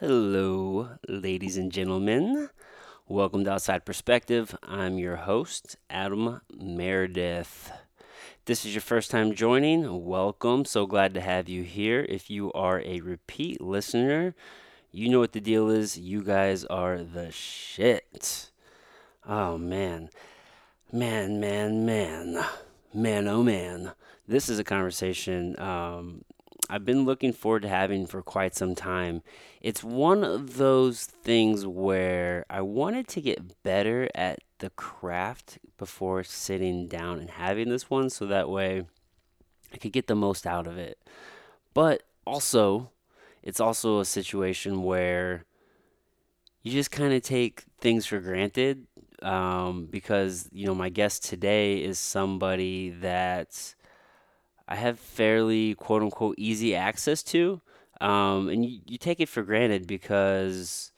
Hello, ladies and gentlemen. Welcome to Outside Perspective. I'm your host, Adam Meredith. This is your first time joining, welcome. So glad to have you here. If you are a repeat listener, you know what the deal is. You guys are the shit. Oh, man. Man, man, man. Man, oh, man. This is a conversation um, I've been looking forward to having for quite some time. It's one of those things where I wanted to get better at the craft before sitting down and having this one so that way I could get the most out of it. But also, it's also a situation where you just kind of take things for granted um, because, you know, my guest today is somebody that I have fairly quote unquote easy access to. Um, and you, you take it for granted because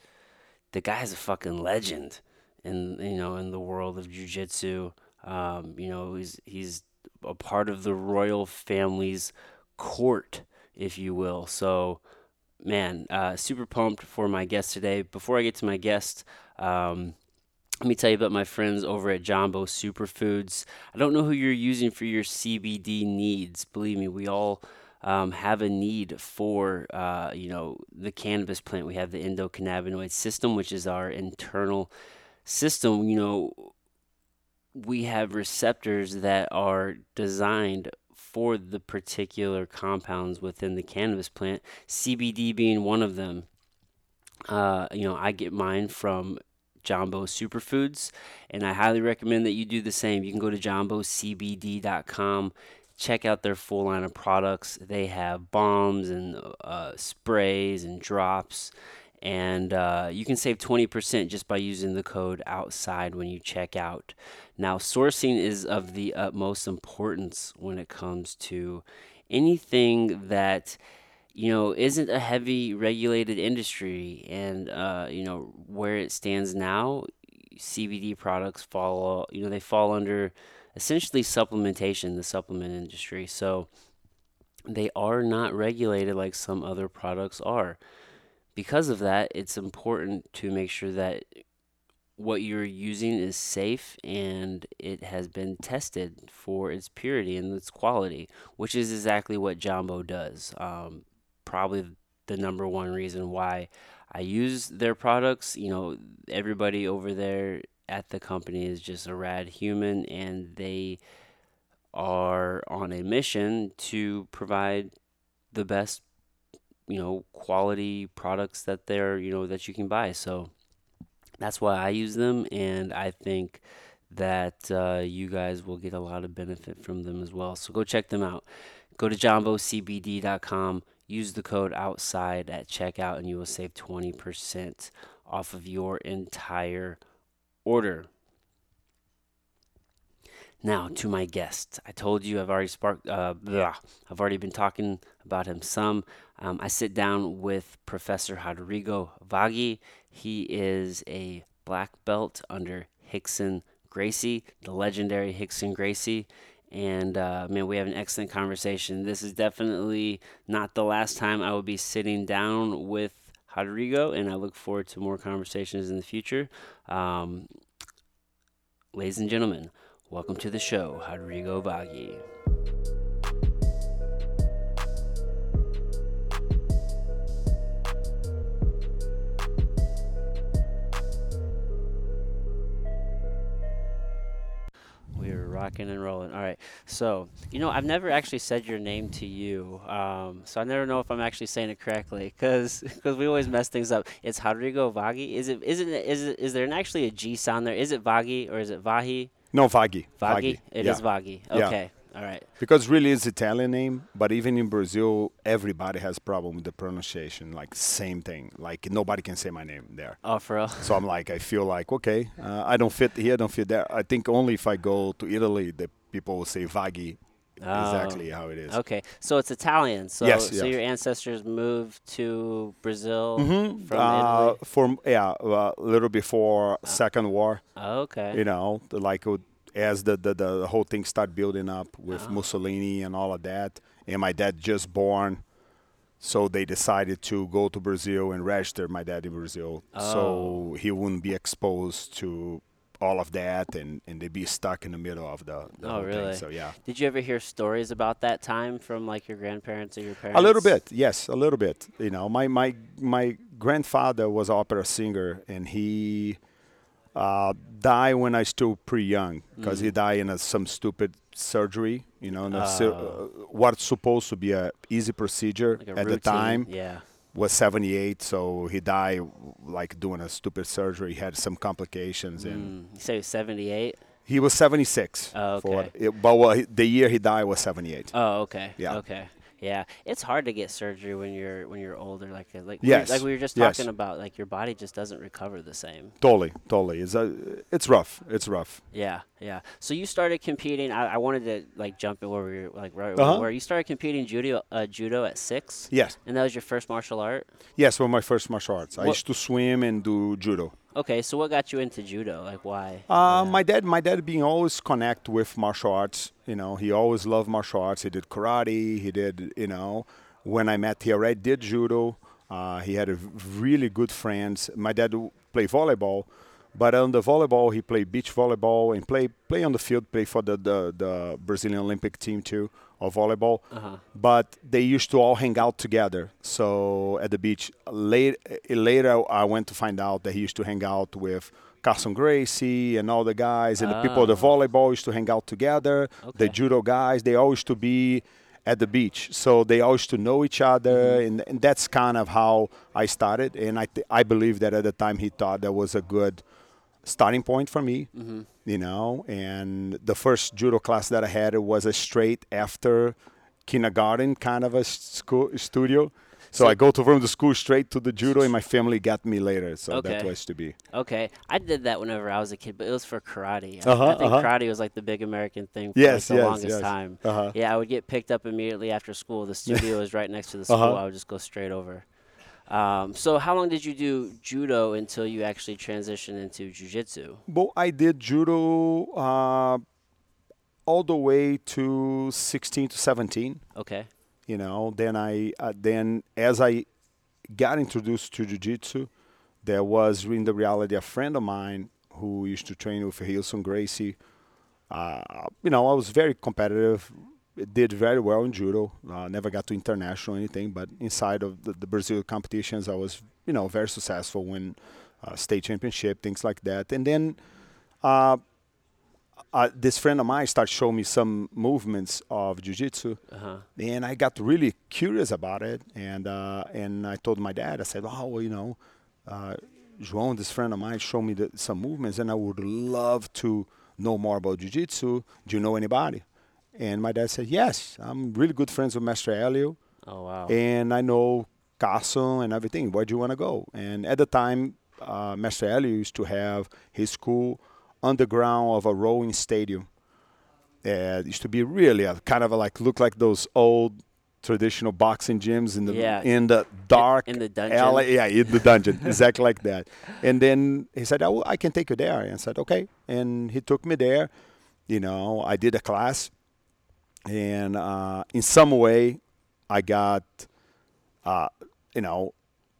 the guy's a fucking legend in you know in the world of jujitsu. Um, you know he's he's a part of the royal family's court, if you will. So, man, uh, super pumped for my guest today. Before I get to my guest, um, let me tell you about my friends over at Jambo Superfoods. I don't know who you're using for your CBD needs. Believe me, we all um, have a need for uh, you know the cannabis plant. We have the endocannabinoid system, which is our internal system. You know, we have receptors that are designed for the particular compounds within the cannabis plant. CBD being one of them. Uh, you know, I get mine from Jambo Superfoods, and I highly recommend that you do the same. You can go to jambocbd.com, check out their full line of products. They have bombs and uh, sprays and drops, and uh, you can save 20% just by using the code outside when you check out. Now, sourcing is of the utmost importance when it comes to anything that you know, isn't a heavy regulated industry, and uh, you know where it stands now, CBD products fall, you know, they fall under essentially supplementation, the supplement industry. So they are not regulated like some other products are. Because of that, it's important to make sure that what you're using is safe and it has been tested for its purity and its quality, which is exactly what Jambo does. Um, probably the number one reason why I use their products. You know, everybody over there at the company is just a rad human and they are on a mission to provide the best you know quality products that they're you know that you can buy. So that's why i use them and i think that uh, you guys will get a lot of benefit from them as well. So go check them out. Go to jambocbd.com use the code outside at checkout and you will save 20% off of your entire order. Now to my guest. I told you I've already sparked. Uh, blah, I've already been talking about him some. Um, I sit down with Professor Rodrigo Vaghi. He is a black belt under Rickson Gracie, the legendary Rickson Gracie. And uh, man, we have an excellent conversation. This is definitely not the last time I will be sitting down with Rodrigo, and I look forward to more conversations in the future. Um, ladies and gentlemen, welcome to the show, Rodrigo Vaghi. rocking and rolling. All right. So, you know, I've never actually said your name to you. Um, so I never know if I'm actually saying it correctly because because we always mess things up. It's Rodrigo Vaghi. Is it is it is it is there actually a G sound there? Is it Vaghi or is it Vahi? No, Vaghi. Vaghi. It yeah. is Vaghi. Okay. Yeah. All right. Because really it's Italian name, but even in Brazil, everybody has problem with the pronunciation. Like same thing. Like nobody can say my name there. Oh, for real? So I'm like, I feel like okay, uh, I don't fit here, I don't fit there. I think only if I go to Italy, the people will say Vaghi. Oh, exactly how it is. Okay, so it's Italian. So, yes, so yes. your ancestors moved to Brazil mm-hmm. from uh, Italy. From yeah, uh, a little before uh, Second War. Okay. You know, like as the, the, the whole thing started building up with oh. Mussolini and all of that, and my dad just born, so they decided to go to Brazil and register my dad in Brazil, Oh. so he wouldn't be exposed to all of that, and, and they'd be stuck in the middle of the, the Oh, whole really? thing. So yeah, Did you ever hear stories about that time from like your grandparents or your parents? a little bit, yes, a little bit. You know, my my my grandfather was an opera singer, and he uh, died when I still pretty young because he died in a, some stupid surgery. You know, in a sur- uh, what's supposed to be a easy procedure Like a at the time Yeah. was 78, so he died like doing a stupid surgery. He had some complications, and Mm. You say 78? he was 76. Oh, okay. it, but well, the year he died was 78. Oh, okay. Yeah. Okay. Yeah, it's hard to get surgery when you're when you're older, like like Yes. we, like we were just Yes. talking about. Like your body just doesn't recover the same. Totally, totally. It's a, it's rough. It's rough. Yeah, yeah. So you started competing. I, I wanted to like jump in where we were like right Uh-huh. where you started competing judo uh, judo at six, Yes, and that was your first martial art. yes. Were my first martial arts. I used to swim and do judo. Okay, so what got you into judo? Like why? Uh, my dad, my dad being always connect with martial arts. You know, he always loved martial arts. He did karate. He did, you know, when I met, he already did judo. Uh, he had a really good friends. My dad played volleyball, but on the volleyball, he played beach volleyball and play play on the field. Play for the, the the Brazilian Olympic team too of volleyball. Uh-huh. But they used to all hang out together. So at the beach, late, later I went to find out that he used to hang out with Carlson Gracie and all the guys, and the people of the Ah. volleyball used to hang out together. The judo guys, they all used to be at the beach, so they all used to know each other, Mm-hmm. and, and that's kind of how I started. And I th- I believe that at the time he thought that was a good starting point for me, Mm-hmm. you know. And the first judo class that I had it was a straight after kindergarten kind of a school studio. So, So- I go to from the school straight to the judo, and my family got me later. So that was to be. Okay, I did that whenever I was a kid, but it was for karate. I- Uh-huh, I think uh-huh. karate was like the big American thing for Yes, like the yes, longest yes. time. Uh-huh. Yeah, I would get picked up immediately after school. The studio was right next to the school. Uh-huh. I would just go straight over. Um, so, how long did you do judo until you actually transitioned into jujitsu? Well, I did judo uh, all the way to 16 to 17. Okay. you know then i uh, then as i got introduced to jiu-jitsu there was in the reality a friend of mine who used to train with Hilson Gracie. Uh, you know, I was very competitive, did very well in judo. Uh, never got to international anything, but inside of the, the Brazil competitions, I was, you know, very successful. Win uh, state championship, things like that. And then uh, uh, this friend of mine started showing me some movements of jiu-jitsu Uh-huh. and I got really curious about it, and uh, and I told my dad, I said, "Oh, well, you know, uh, João, this friend of mine, showed me the, some movements, and I would love to know more about jiu-jitsu. Do you know anybody?" And my dad said, "Yes, I'm really good friends with Master Helio, Oh wow. and I know Carlson and everything. Where do you want to go?" And at the time, uh, Master Helio used to have his school underground of a rowing stadium. Uh, it used to be really a, kind of a, like look like those old traditional boxing gyms in the Yeah. in the dark in the dungeon. alley. Yeah, in the dungeon, exactly like that. And then he said, "Oh, I can take you there." And I said, "Okay." And he took me there. You know, I did a class, and uh, in some way, I got, uh, you know,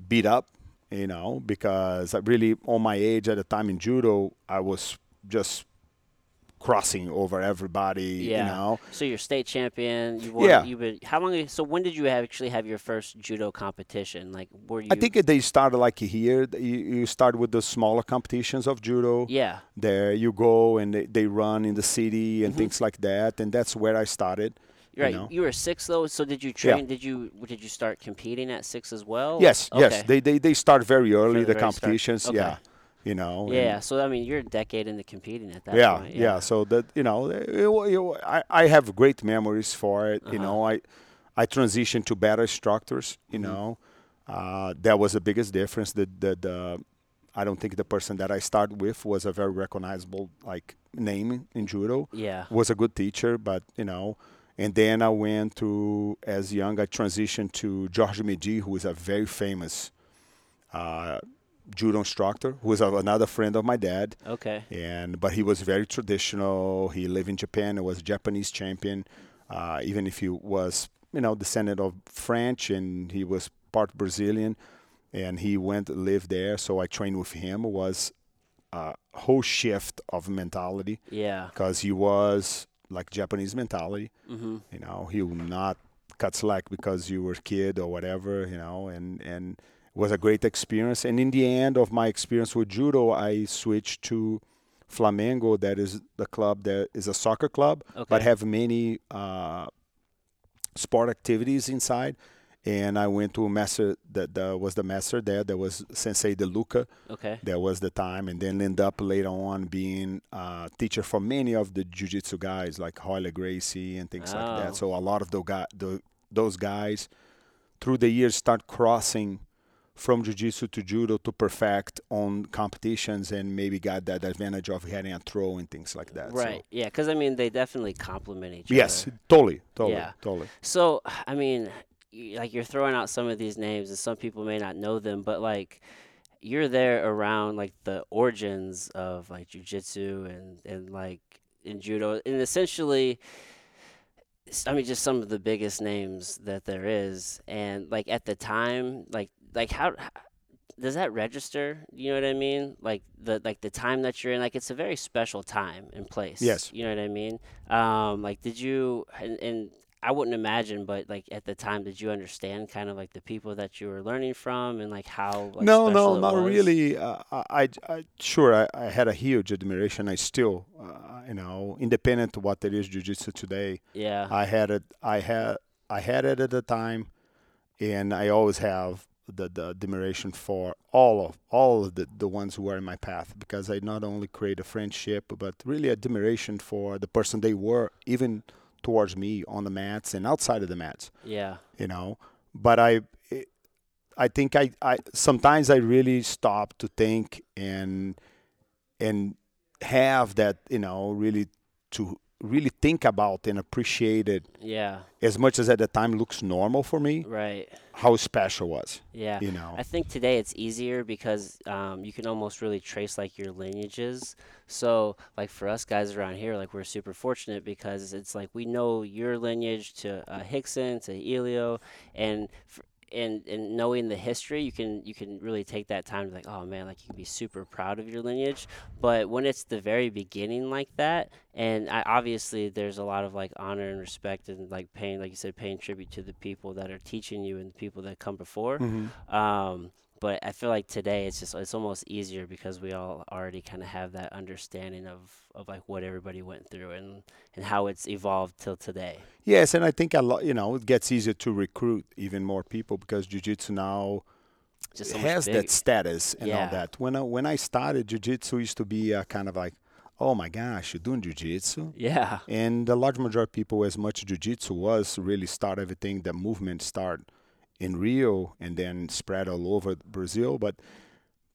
beat up. You know, because I really, on my age at the time in judo, I was just crossing over everybody. Yeah. You know, So you're state champion. You won, Yeah. You've been. How long? So when did you actually have your first judo competition? Like, were you? I think they started like here. You, you start with the smaller competitions of judo. Yeah. There you go, and they, they run in the city and Mhm. things like that. And that's where I started. Right. know? You were six though. So did you Yeah. train? Did you did you start competing at six as well? Yes, Okay. yes. They, they they start very early the the very competitions. Okay. Yeah, you know. Yeah. So I mean, you're a decade into competing at that yeah, point. yeah, yeah. So that you know, it, it I I have great memories for it. You Uh-huh. know, I I transitioned to better instructors. You Mhm. know, uh, that was the biggest difference. The the the I don't think the person that I started with was a very recognizable like name in judo. Yeah. was a good teacher, but you know. And then I went to, as young, I transitioned to George Mehdi, who is a very famous uh, judo instructor, who a, another friend of my dad. Okay. And but he was very traditional. He lived in Japan. He was a Japanese champion. Uh, even if he was you know, descendant of French, and he was part Brazilian, and he went to live there. So I trained with him. It was a whole shift of mentality Yeah. because he was like Japanese mentality. Mm-hmm. You know, he will not cut slack because you were a kid or whatever. You know, and and was a great experience. And in the end of my experience with judo, I switched to Flamengo. That is the club that is a soccer club, Okay. but have many uh, sport activities inside. And I went to a master that that was the master there. That was Sensei De Luca. Okay. That was the time, and then end up later on being a teacher for many of the jiu-jitsu guys like Hoyle Gracie and things like Oh. that. So a lot of the, the those guys through the years start crossing from jiu-jitsu to judo to perfect on competitions and maybe got that advantage of having a throw and things like that. So- Right. Yeah. Because I mean, they definitely complement each yes, other. Yes totally, totally, Yeah. totally. So I mean, like you're throwing out some of these names, and some people may not know them, but like you're there around like the origins of like jujitsu and and like in judo, and essentially. I mean, just some of the biggest names that there is, and like at the time, like like how does that register? You know what I mean? Like the like the time that you're in, like it's a very special time and place. Yes. You know what I mean? Um, like did you and, and I wouldn't imagine, but like at the time, did you understand kind of like the people that you were learning from and like how? Like, no, no, not was? really. Uh, I, I, I, sure, I, I had a huge admiration. I still, uh, you know, independent of what it is jiu-jitsu today, Yeah. I had it. I had, I had it at the time, and I always have the, the admiration for all of all of the, the ones who are in my path because I not only create a friendship, but really admiration for the person they were, even towards me on the mats and outside of the mats yeah. you know but i i think i i sometimes i really stop to think and and have that you know really to really think about and appreciate it Yeah. as much as at the time looks normal for me Right. how special was Yeah. you know I think today it's easier because um, you can almost really trace like your lineages. So like for us guys around here, like we're super fortunate because it's like we know your lineage to uh, Rickson to Helio, and f- and and knowing the history, you can you can really take that time to like oh man, like you can be super proud of your lineage. But when it's the very beginning like that, and I, obviously there's a lot of like honor and respect and like paying like you said paying tribute to the people that are teaching you and the people that come before. Mhm. Um, but I feel like today it's just it's almost easier because we all already kind of have that understanding of, of like what everybody went through and, and how it's evolved till today. yes and i think a lot you know it gets easier to recruit even more people because jiu-jitsu now Just so has big- that status and Yeah. all that. When I, when I started, jiu-jitsu used to be uh, kind of like, oh my gosh, you're doing jiu-jitsu? yeah, And the large majority of people, as much jiu-jitsu was, really start everything, the movement start in Rio and then spread all over Brazil. But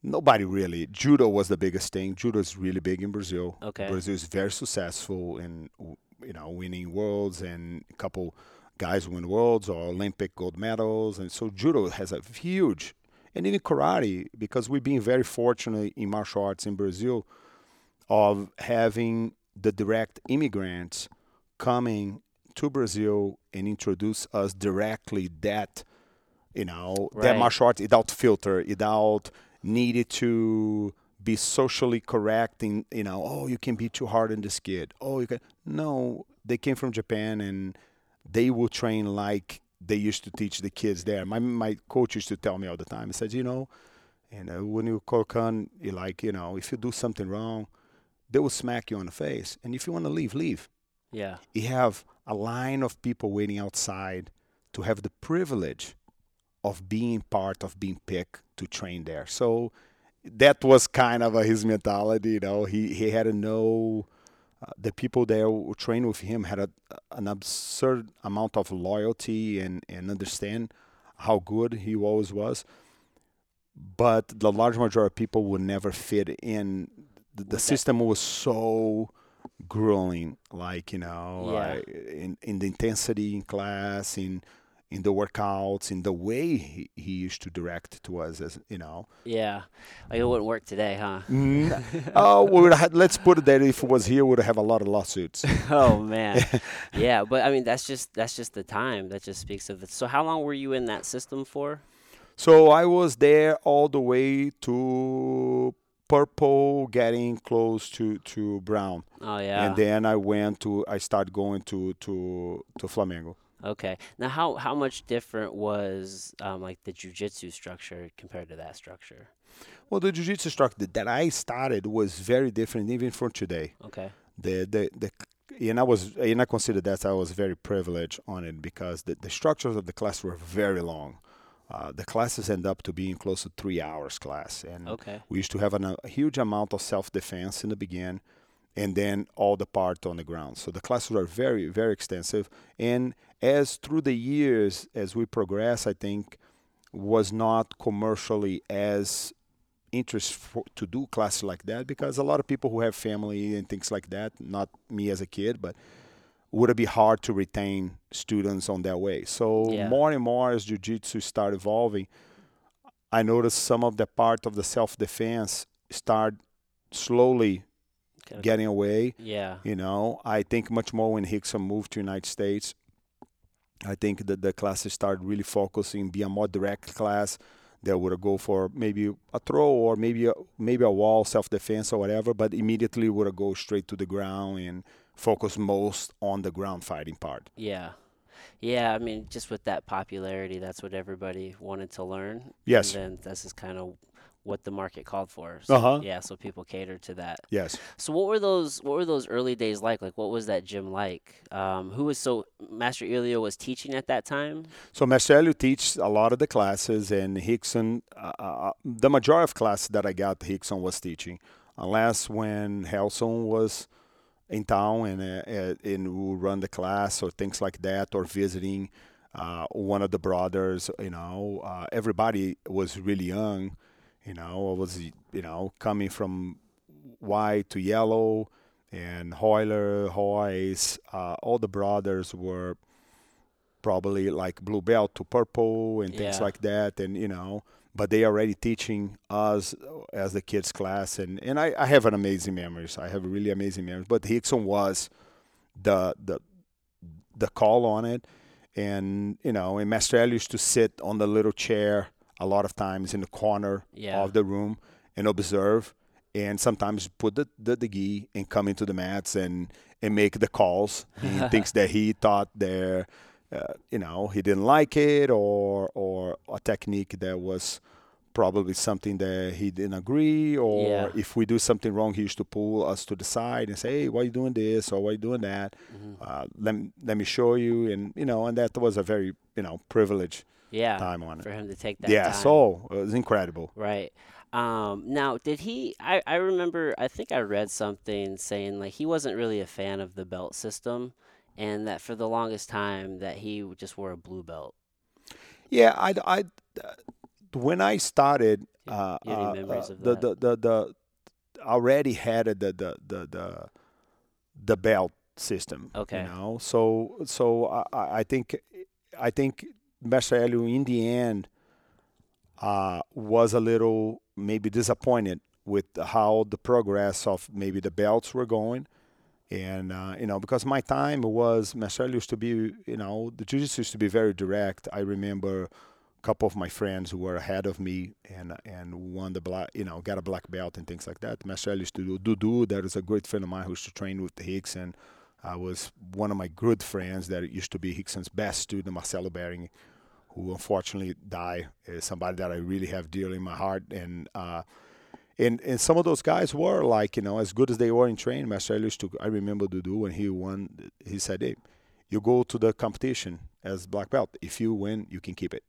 nobody really, judo was the biggest thing. Judo is really big in Brazil. Okay. Brazil is very successful in, you know, winning worlds and a couple guys win worlds or Olympic gold medals. And so judo has a huge, and even karate, because we've been very fortunate in martial arts in Brazil of having the direct immigrants coming to Brazil and introduce us directly that, you know, that Right. martial arts without filter, without needed to be socially correct in, you know, oh, you can be too hard on this kid. Oh, you can. No, they came from Japan and they will train like they used to teach the kids there. My my coach used to tell me all the time. He said, you know, and uh, when you call con, you like, you know, if you do something wrong, they will smack you on the face. And if you want to leave, leave. yeah, You have a line of people waiting outside to have the privilege of being part of being picked to train there. So that was kind of uh, his mentality. You know, he he had to know uh, the people there who trained with him had a, an absurd amount of loyalty and and understand how good he always was. But the large majority of people would never fit in. The, the system was so grueling, like you know, Yeah. in in the intensity in class, in in the workouts, in the way he, he used to direct to us, as you know. Yeah, like it wouldn't work today, huh? Mm. oh, we would have, let's put it that if it was here, we would have a lot of lawsuits. oh man, yeah, but I mean that's just that's just the time that just speaks of it. So how long were you in that system for? So I was there all the way to purple, getting close to to brown. Oh yeah. And then I went to I started going to to to Flamengo. Okay. Now, how how much different was um, like the jujitsu structure compared to that structure? Well, the jiu-jitsu structure that I started was very different even from today. Okay. The the the and I was and I consider that I was very privileged on it because the, the structures of the class were very long. Uh, the classes end up to being close to three hours class, and Okay. we used to have an, a huge amount of self-defense in the beginning, and then all the part on the ground. So the classes are very very extensive, and as through the years as we progress, I think was not commercially as interest for, to do classes like that because a lot of people who have family and things like that, not me as a kid, but would it be hard to retain students on that way. So Yeah. more and more as jiu-jitsu start evolving, I noticed some of the part of the self-defense start slowly Kinda- getting away. Yeah. You know, I think much more when Rickson moved to United States. I think that the classes started really focusing, be a more direct class that would go for maybe a throw or maybe a, maybe a wall, self defense or whatever, but immediately would go straight to the ground and focus most on the ground fighting part. Yeah. Yeah, I mean, just with that popularity, that's what everybody wanted to learn. Yes. And then this is kind of what the market called for. So, Uh-huh. Yeah, so people catered to that. Yes. So what were those what were those early days like? Like what was that gym like? Um, who was so Master Elio was teaching at that time? So Marcelo teaches a lot of the classes, and Rickson, uh, uh, the majority of classes that I got, Rickson was teaching, unless when Helson was in town and uh, uh, and would run the class or things like that, or visiting uh, one of the brothers. You know, uh, everybody was really young. You know, I was you know coming from white to yellow, and Royler, Royce, uh, all the brothers were probably like blue belt to purple and things Yeah. like that. And you know but they already teaching us as the kids class. And and I, I have an amazing memories. I have really amazing memories. But Rickson was the the the call on it. And you know and Mastrelli used to sit on the little chair a lot of times in the corner Yeah. of the room and observe and sometimes put the, the, the gi and come into the mats and and make the calls he thinks that he thought there uh, you know he didn't like it or or a technique that was probably something that he didn't agree or Yeah. if we do something wrong he used to pull us to the side and say hey why are you doing this or why are you doing that Mhm. uh, let, me- let me show you and you know and that was a very you know privileged Yeah. time on it For him to take that yeah time. so it was incredible Right. Um, now, did he? I, I remember. I think I read something saying like he wasn't really a fan of the belt system, and that for the longest time that he just wore a blue belt. Yeah, I, I, uh, when I started, uh, any uh, memories uh, of the, that? the the the already had the the the the, the belt system. Okay. You know, so so I, I think I think Marcelo in the end uh, was a little maybe disappointed with how the progress of maybe the belts were going. And uh, you know, because my time was Marcelo used to be, you know, the jiu-jitsu used to be very direct. I remember a couple of my friends who were ahead of me and and won the black, you know, got a black belt and things like that. Marcelo used to do Dudu. That is a great friend of mine who used to train with Hicks, and I was one of my good friends that used to be Rickson's best student, Marcelo Behring, who unfortunately died. Is somebody that I really have dear in my heart, and uh, and and some of those guys were like you know as good as they were in training. Marcelo used to. I remember Dudu when he won. He said, "Hey, you go to the competition as black belt. If you win, you can keep it."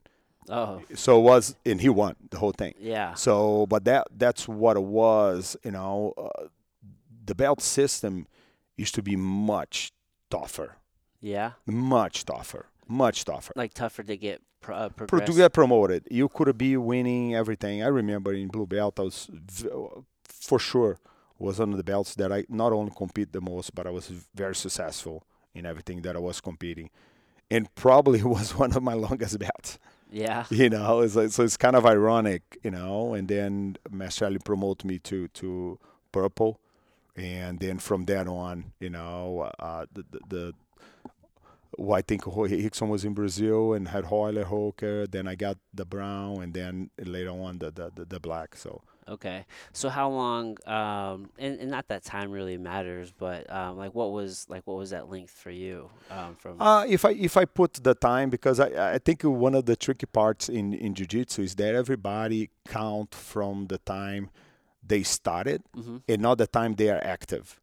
Oh, So it was, and he won the whole thing. yeah. So, but that that's what it was. You know, uh, the belt system used to be much tougher, Yeah. much tougher, much tougher. Like tougher to get pro- uh, Pro- to get promoted, you could be winning everything. I remember in blue belt, I was v- for sure was one of the belts that I not only compete the most, but I was very successful in everything that I was competing. and probably was one of my longest belts. Yeah. You know, it's like, so it's kind of ironic, you know. And then Mastrelli promoted me to to purple, and then from then on, you know, uh, the, the, I think Rickson was in Brazil and had Royler Hooker. Then I got the brown, and then later on the the, the, the black. So Okay. So how long? Um, and, and not that time really matters, but um, like what was like what was that length for you? Um, from Uh, if I if I put the time, because I, I think one of the tricky parts in in jiu-jitsu is that everybody count from the time they started Mhm. and not the time they are active.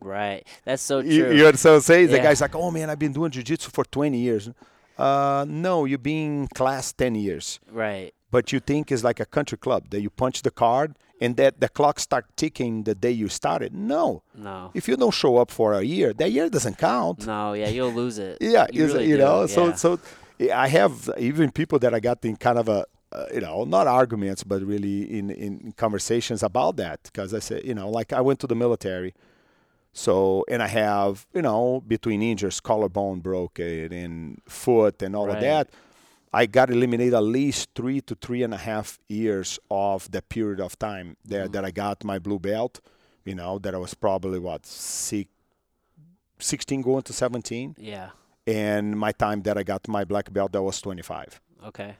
Right. That's so true. You, you what I'm saying? The guy's like, oh man, I've been doing jiu-jitsu for 20 years. Uh, no, you've been in class 10 years. right. But you think it's like a country club that you punch the card and that the clock start ticking the day you started. No. No. If you don't show up for a year, that year doesn't count. No. Yeah, you'll lose it. Yeah, You really you do, know. So so I have even people that I got in kind of a uh, you know not arguments, but really in in conversations about that because I said you know like I went to the military, so and I have you know between injuries, collarbone broken and foot and all of that. I got eliminated at least three to three and a half years of the period of time there Mm-hmm. that I got my blue belt. You know that I was probably what six, 16 going to 17 Yeah. and my time that I got my black belt that was 25. Okay.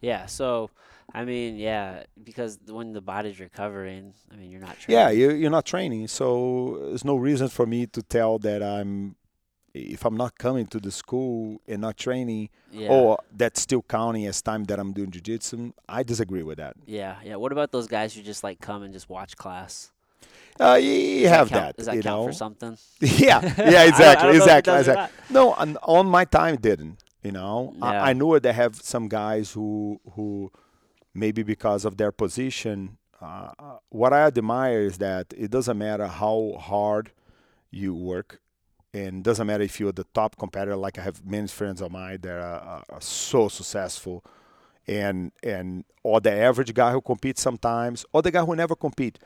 Yeah. So, I mean, yeah, because when the body's recovering, I mean, you're not training. Yeah, you, you're not training, so there's no reason for me to tell that I'm if I'm not coming to the school and not training, Yeah. or that's still counting as time that I'm doing jiu-jitsu. I disagree with that. Yeah. Yeah. What about those guys who just like come and just watch class? Uh, you, have count, that, Does that you count know. for something? yeah, yeah, I exactly, if it exactly, exactly. No, on, on my time it didn't. You know, Yeah. I, I knew they have some guys who who maybe because of their position. Uh, uh, what I admire is that it doesn't matter how hard you work, and doesn't matter if you're the top competitor. Like I have many friends of mine that are, are, so successful, and and or the average guy who competes sometimes, or the guy who never compete.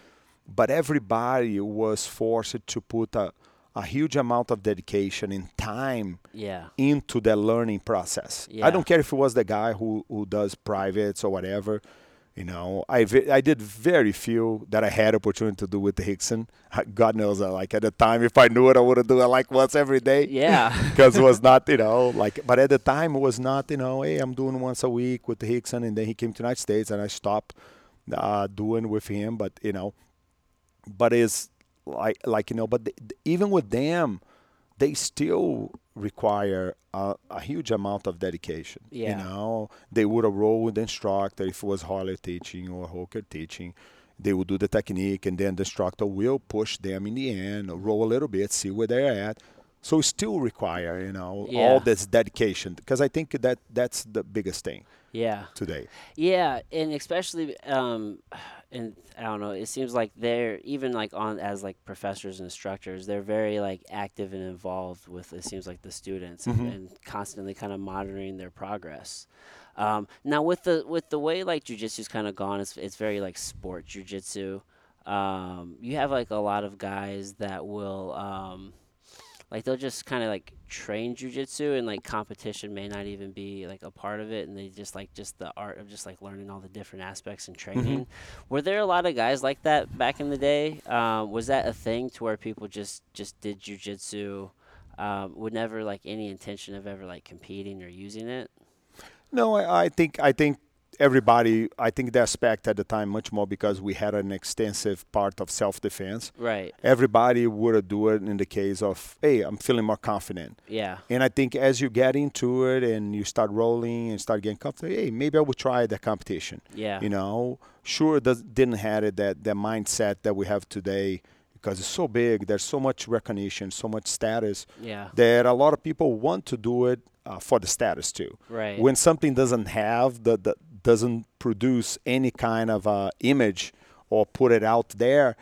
But everybody was forced to put a, a huge amount of dedication and time Yeah. into the learning process. Yeah. I don't care if it was the guy who, who does privates or whatever. You know, I I did very few that I had opportunity to do with the Rickson. God knows, uh, like at the time, if I knew it, I would have do it like once every day. Yeah. because it was not, you know, like. But at the time, it was not, you know, hey, I'm doing once a week with the Rickson, and then he came to United States, and I stopped uh, doing with him. But you know, but it's like like you know but th- even with them they still require a, a huge amount of dedication Yeah. you know they would have rolled with the instructor if it was Harley teaching or Hooker teaching they will do the technique and then the instructor will push them in the end roll a little bit see where they're at so still require you know Yeah. all this dedication because i think that that's the biggest thing Yeah. today Yeah, and especially um and I don't know, it seems like they're even like on as like professors and instructors, they're very like active and involved with it seems like the students and, Mhm. and constantly kind of monitoring their progress. Um, now with the with the way like jujitsu's kind of gone, it's it's very like sport jujitsu. Um, you have like a lot of guys that will um, like they'll just kind of like train jujitsu and like competition may not even be like a part of it and they just like just the art of just like learning all the different aspects and training. Were there a lot of guys like that back in the day? Um, was that a thing to where people just just did jujitsu um, would never like any intention of ever like competing or using it? No, I, I think I think everybody. I think the aspect at the time much more because we had an extensive part of self defense. right Everybody would do it in the case of, hey, I'm feeling more confident. yeah And I think as you get into it and you start rolling and start getting comfortable hey, maybe I will try the competition. yeah You know, sure, does, didn't have it that that mindset that we have today because it's so big. There's so much recognition, so much status yeah that a lot of people want to do it uh, for the status too right when something doesn't have the, the doesn't produce any kind of uh, image or put it out there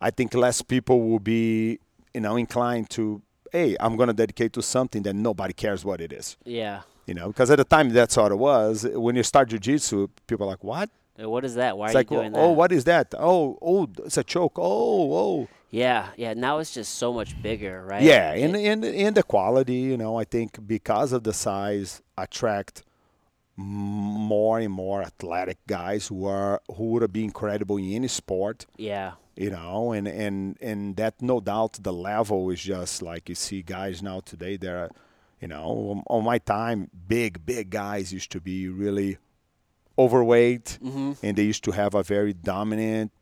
i think less people will be you know inclined to hey i'm going to dedicate to something that nobody cares what it is yeah you know because at the time that's what it was when you start jiu-jitsu people are like what What is that? Why It's are like, you doing oh, that? Oh, what is that? Oh, oh, it's a choke. Oh, oh. Yeah, yeah. Now it's just so much bigger, right? Yeah, and, and and the quality, you know, I think because of the size, attract more and more athletic guys who are who would be incredible in any sport, yeah, you know, and and and that no doubt the level is just like you see guys now today. They're, you know, on, my time, big big guys used to be really overweight, Mm-hmm. and they used to have a very dominant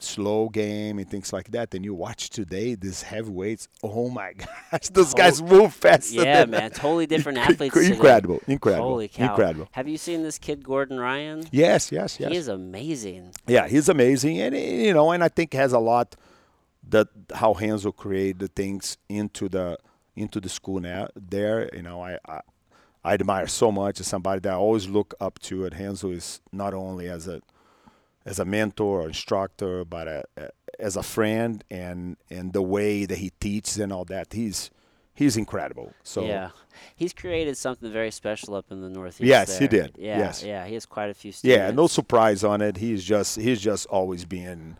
slow game and things like that. And you watch today these heavyweights. Oh my gosh, those oh, guys move fast. yeah, man. Totally different athletes. today. Incredible, incredible, Holy cow! incredible. Have you seen this kid Gordon Ryan? Yes, yes, yes. He is amazing. Yeah, he's amazing, and you know, and I think has a lot that how Renzo created the things into the into the school now. There, you know, I, I I admire so much as somebody that I always look up to. At Renzo is not only as a as a mentor or instructor, but a, a, as a friend, and and the way that he teaches and all that. He's he's incredible. So yeah, he's created something very special up in the Northeast. Yes, he did. Yeah, Yes. yeah. He has quite a few students. Yeah, no surprise on it. He's just he's just always been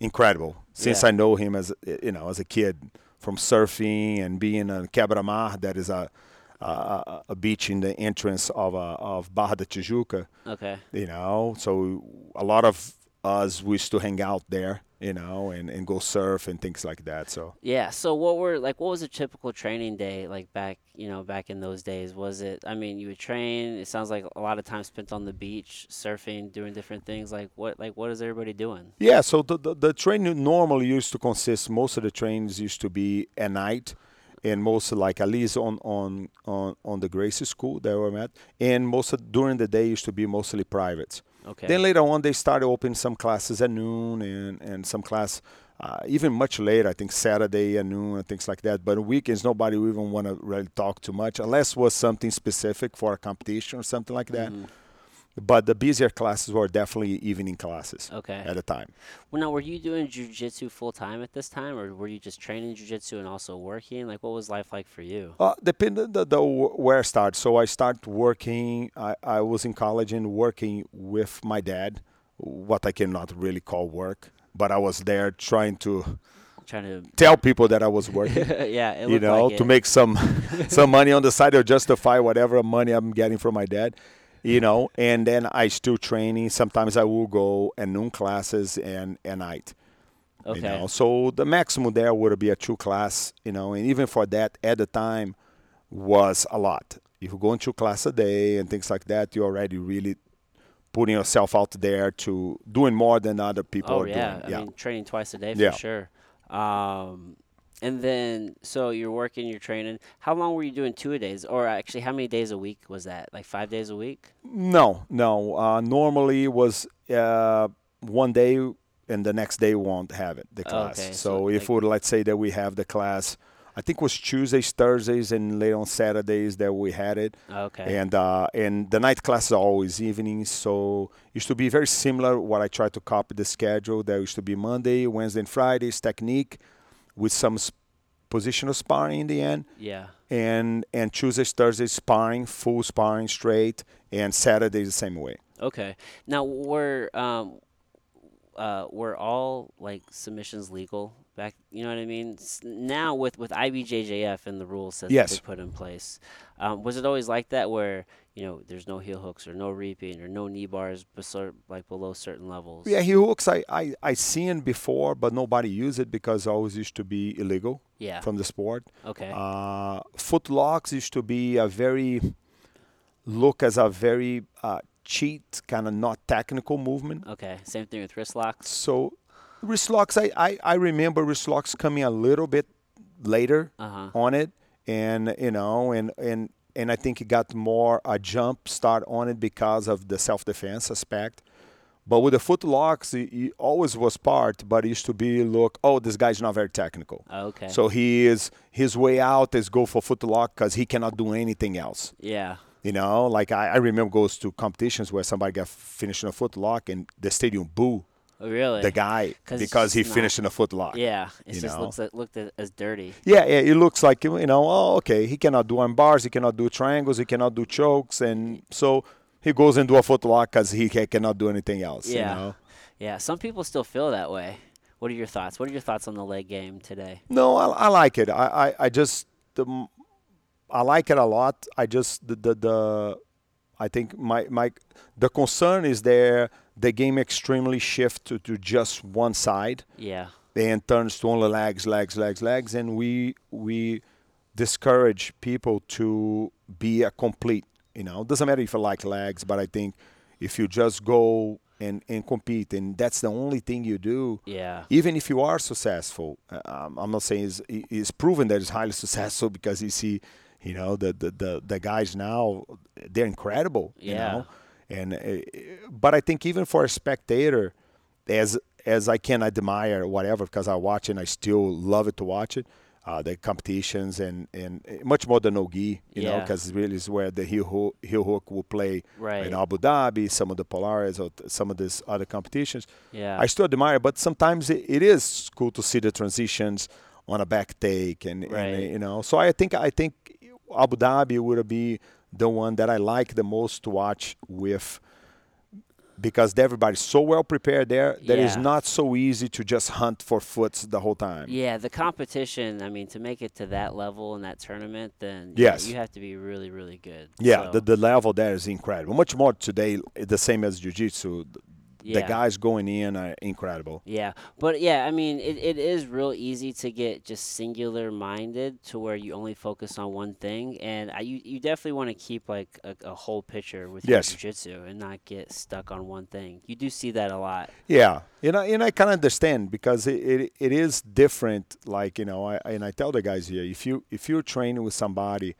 incredible since Yeah. I know him as you know as a kid from surfing and being a Quebra-Mar, that is a, a a beach in the entrance of uh, of Barra da Tijuca. Okay. You know, so a lot of us we used to hang out there, you know, and, and go surf and things like that. So Yeah. So what were like? What was a typical training day like back? You know, back in those days, was it? I mean, you would train. It sounds like a lot of time spent on the beach, surfing, doing different things. Like what? Like what is everybody doing? Yeah, so the, the, the training normally used to consist, most of the trains used to be at night, and most like at least on, on, on, on the Gracie School that we're at, and most of, during the day used to be mostly private. Okay. Then later on, they started opening some classes at noon and, and some class uh, even much later, I think Saturday at noon and things like that. But on weekends, nobody would even want to really talk too much unless it was something specific for a competition or something like that. Mhm. But the busier classes were definitely evening classes Okay. at the time. Well, now, were you doing jujitsu full time at this time, or were you just training jujitsu and also working? Like, what was life like for you? Uh, depending the, the where I start. So I start working. I, I was in college and working with my dad, what I cannot really call work, but I was there trying to trying to, tell people that I was working. yeah, it you know, like to make some some money on the side or justify whatever money I'm getting from my dad. You know, and then I still training. Sometimes I will go at noon classes and at night. Okay. You know, so the maximum there would be a two class. You know, and even for that at the time was a lot. If you go into class a day and things like that, you're already really putting yourself out there to doing more than other people oh are yeah, doing. I yeah. mean training twice a day for Yeah. sure. Um, and then so you're working, you're training. How long were you doing two a days, or actually, how many days a week was that? Like five days a week? No, no. Uh, normally it was uh, one day and the next day won't have it, the class. Okay, so, so, if like- we let's say that we have the class, I think it was Tuesdays, Thursdays, and later on Saturdays that we had it. Okay. And uh, and the night classes are always evenings, so used to be very similar. What I try to copy the schedule. There used to be Monday, Wednesday, and Fridays technique, with some positional sparring in the end yeah. and and Tuesdays, Thursdays sparring, full sparring straight, and Saturdays the same way. Okay. Now, were um, uh, were all like submissions legal back? You know what I mean? S- Now with with IBJJF and the rules that Yes. they put in place, um, was it always like that where you know there's no heel hooks or no reaping or no knee bars besor- like below certain levels? Yeah, heel hooks I I I seen before, but nobody used it because it always used to be illegal Yeah. from the sport. Okay. Uh, foot locks used to be a very look as a very uh, cheat kind of not technical movement. okay. Same thing with wrist locks. So wrist locks, I, I I remember wrist locks coming a little bit later. Uh huh. on it and you know and and and I think it got more a jump start on it because of the self defense aspect. But with the foot locks, he, it always was part, but it used to be look, oh, this guy's not very technical. Oh, okay. So he is his way out is go for foot lock because he cannot do anything else. yeah. You know, like I, I remember goes to competitions where somebody got finished in a foot lock and the stadium boo Oh, really? the guy 'Cause because he not- finished in a foot lock. Yeah. It just know? looks at, looked at, as dirty. Yeah, yeah, it looks like you know, oh, okay, he cannot do arm bars, he cannot do triangles, he cannot do chokes, and so he goes into a foot lock because he ca- cannot do anything else. Yeah. You know? Yeah, some people still feel that way. What are your thoughts? What are your thoughts on the leg game today? No, I, I like it. I, I, I just the, I like it a lot. I just the the, the I think my my the concern is there the game extremely shift to, to just one side Yeah. and turns to only legs, legs, legs, legs, and we we discourage people to be a complete. You know, it doesn't matter if you like legs, but I think if you just go and, and compete, and that's the only thing you do, Yeah. even if you are successful, uh, um, I'm not saying it's, it's proven that it's highly successful because you see, you know, the the, the, the guys now, they're incredible, you Yeah. know, and uh, but I think even for a spectator, as as I can admire whatever because I watch and I still love it to watch it. Uh, the competitions and, and uh, much more than Nogi, you know, because really is where the heel hook, heel hook will play Right. in Abu Dhabi, some of the Polaris or th- some of these other competitions. Yeah. I still admire, but sometimes it, it is cool to see the transitions on a back take, and, and, you know. So I think I think Abu Dhabi would be the one that I like the most to watch with, because everybody's so well prepared there that it's not so easy to just hunt for foots the whole time. Yeah, the competition. I mean, to make it to that level in that tournament, then yeah, Yes. you have to be really, really good. Yeah, So, the, the level there is incredible. Much more today, the same as jiu-jitsu. The, the guys going in are incredible. Yeah, but yeah, I mean, it, it is real easy to get just singular minded to where you only focus on one thing, and I, you you definitely want to keep like a, a whole picture with Yes. your jiu-jitsu and not get stuck on one thing. You do see that a lot. Yeah, you know, and I can understand because it, it, it is different. Like you know, I, and I tell the guys here, if you if you're training with somebody,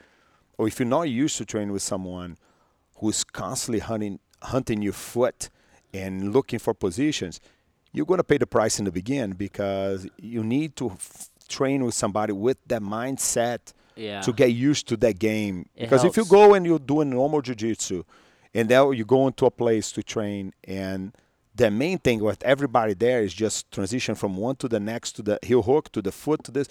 or if you're not used to training with someone who's constantly hunting hunting your foot and looking for positions, you're gonna pay the price in the beginning because you need to f- train with somebody with that mindset Yeah. to get used to that game. It because if you go and you're doing normal jiu-jitsu, and then you go into a place to train, and the main thing with everybody there is just transition from one to the next to the heel hook to the foot to this,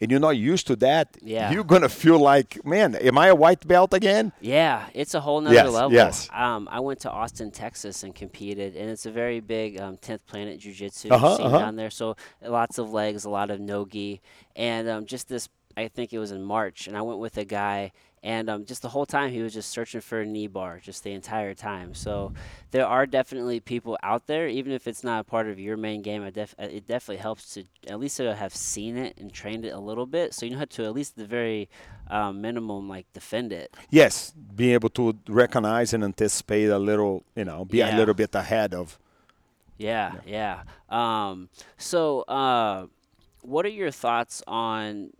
and you're not used to that, Yeah. you're gonna feel like, man, am I a white belt again? Yeah, it's a whole nother Yes, level. yes. Um, I went to Austin, Texas, and competed, and it's a very big um, 10th Planet Jiu-Jitsu Uh-huh, scene uh-huh. down there. So lots of legs, a lot of no-gi, and um, just this. I think it was in March, and I went with a guy, and um, just the whole time he was just searching for a knee bar, just the entire time. So there are definitely people out there, even if it's not a part of your main game. I def- it definitely helps to at least to have seen it and trained it a little bit, so you know how to at least the very um, minimum like defend it. Yes, being able to recognize and anticipate a little, you know, be Yeah. a little bit ahead of. Yeah, yeah. Um, so, uh, what are your thoughts on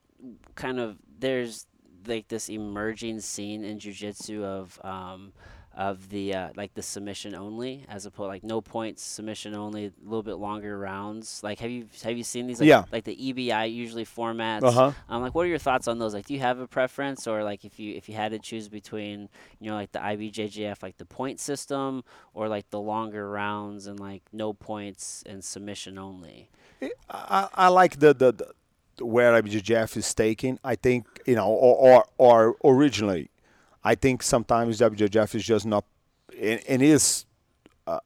kind of there's like this emerging scene in jujitsu of um, of the uh, like the submission only as opposed like no points submission only a little bit longer rounds. Like have you have you seen these like, Yeah. like the EBI usually formats? Uh-huh. um, like what are your thoughts on those? Like do you have a preference? Or like if you if you had to choose between you know like the IBJJF like the point system or like the longer rounds and like no points and submission only? I, I like the, the, the where WGF is taking. I think you know, or or, or originally, I think sometimes WGF is just not, and, and is a,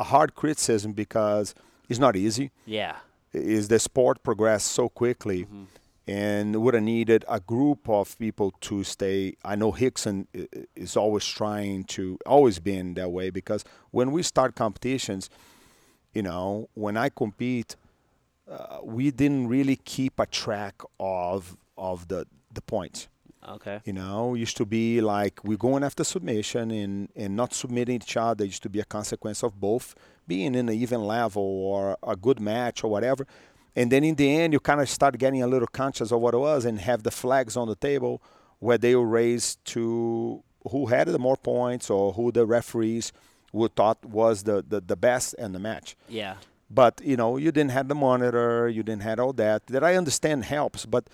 a hard criticism because it's not easy. yeah Is the sport progressed so quickly, mm-hmm. and would have needed a group of people to stay. I know Rickson i- i- is always trying to, always been that way because when we start competitions, you know, when I compete, uh, we didn't really keep a track of of the the points. okay You know, used to be like we're going after submission and and not submitting each other used to be a consequence of both being in an even level or a good match or whatever. And then in the end, you kind of start getting a little conscious of what it was and have the flags on the table where they were raised to who had the more points or who the referees would thought was the, the, the best in the match yeah but you know you didn't have the monitor you didn't have all that that i understand helps but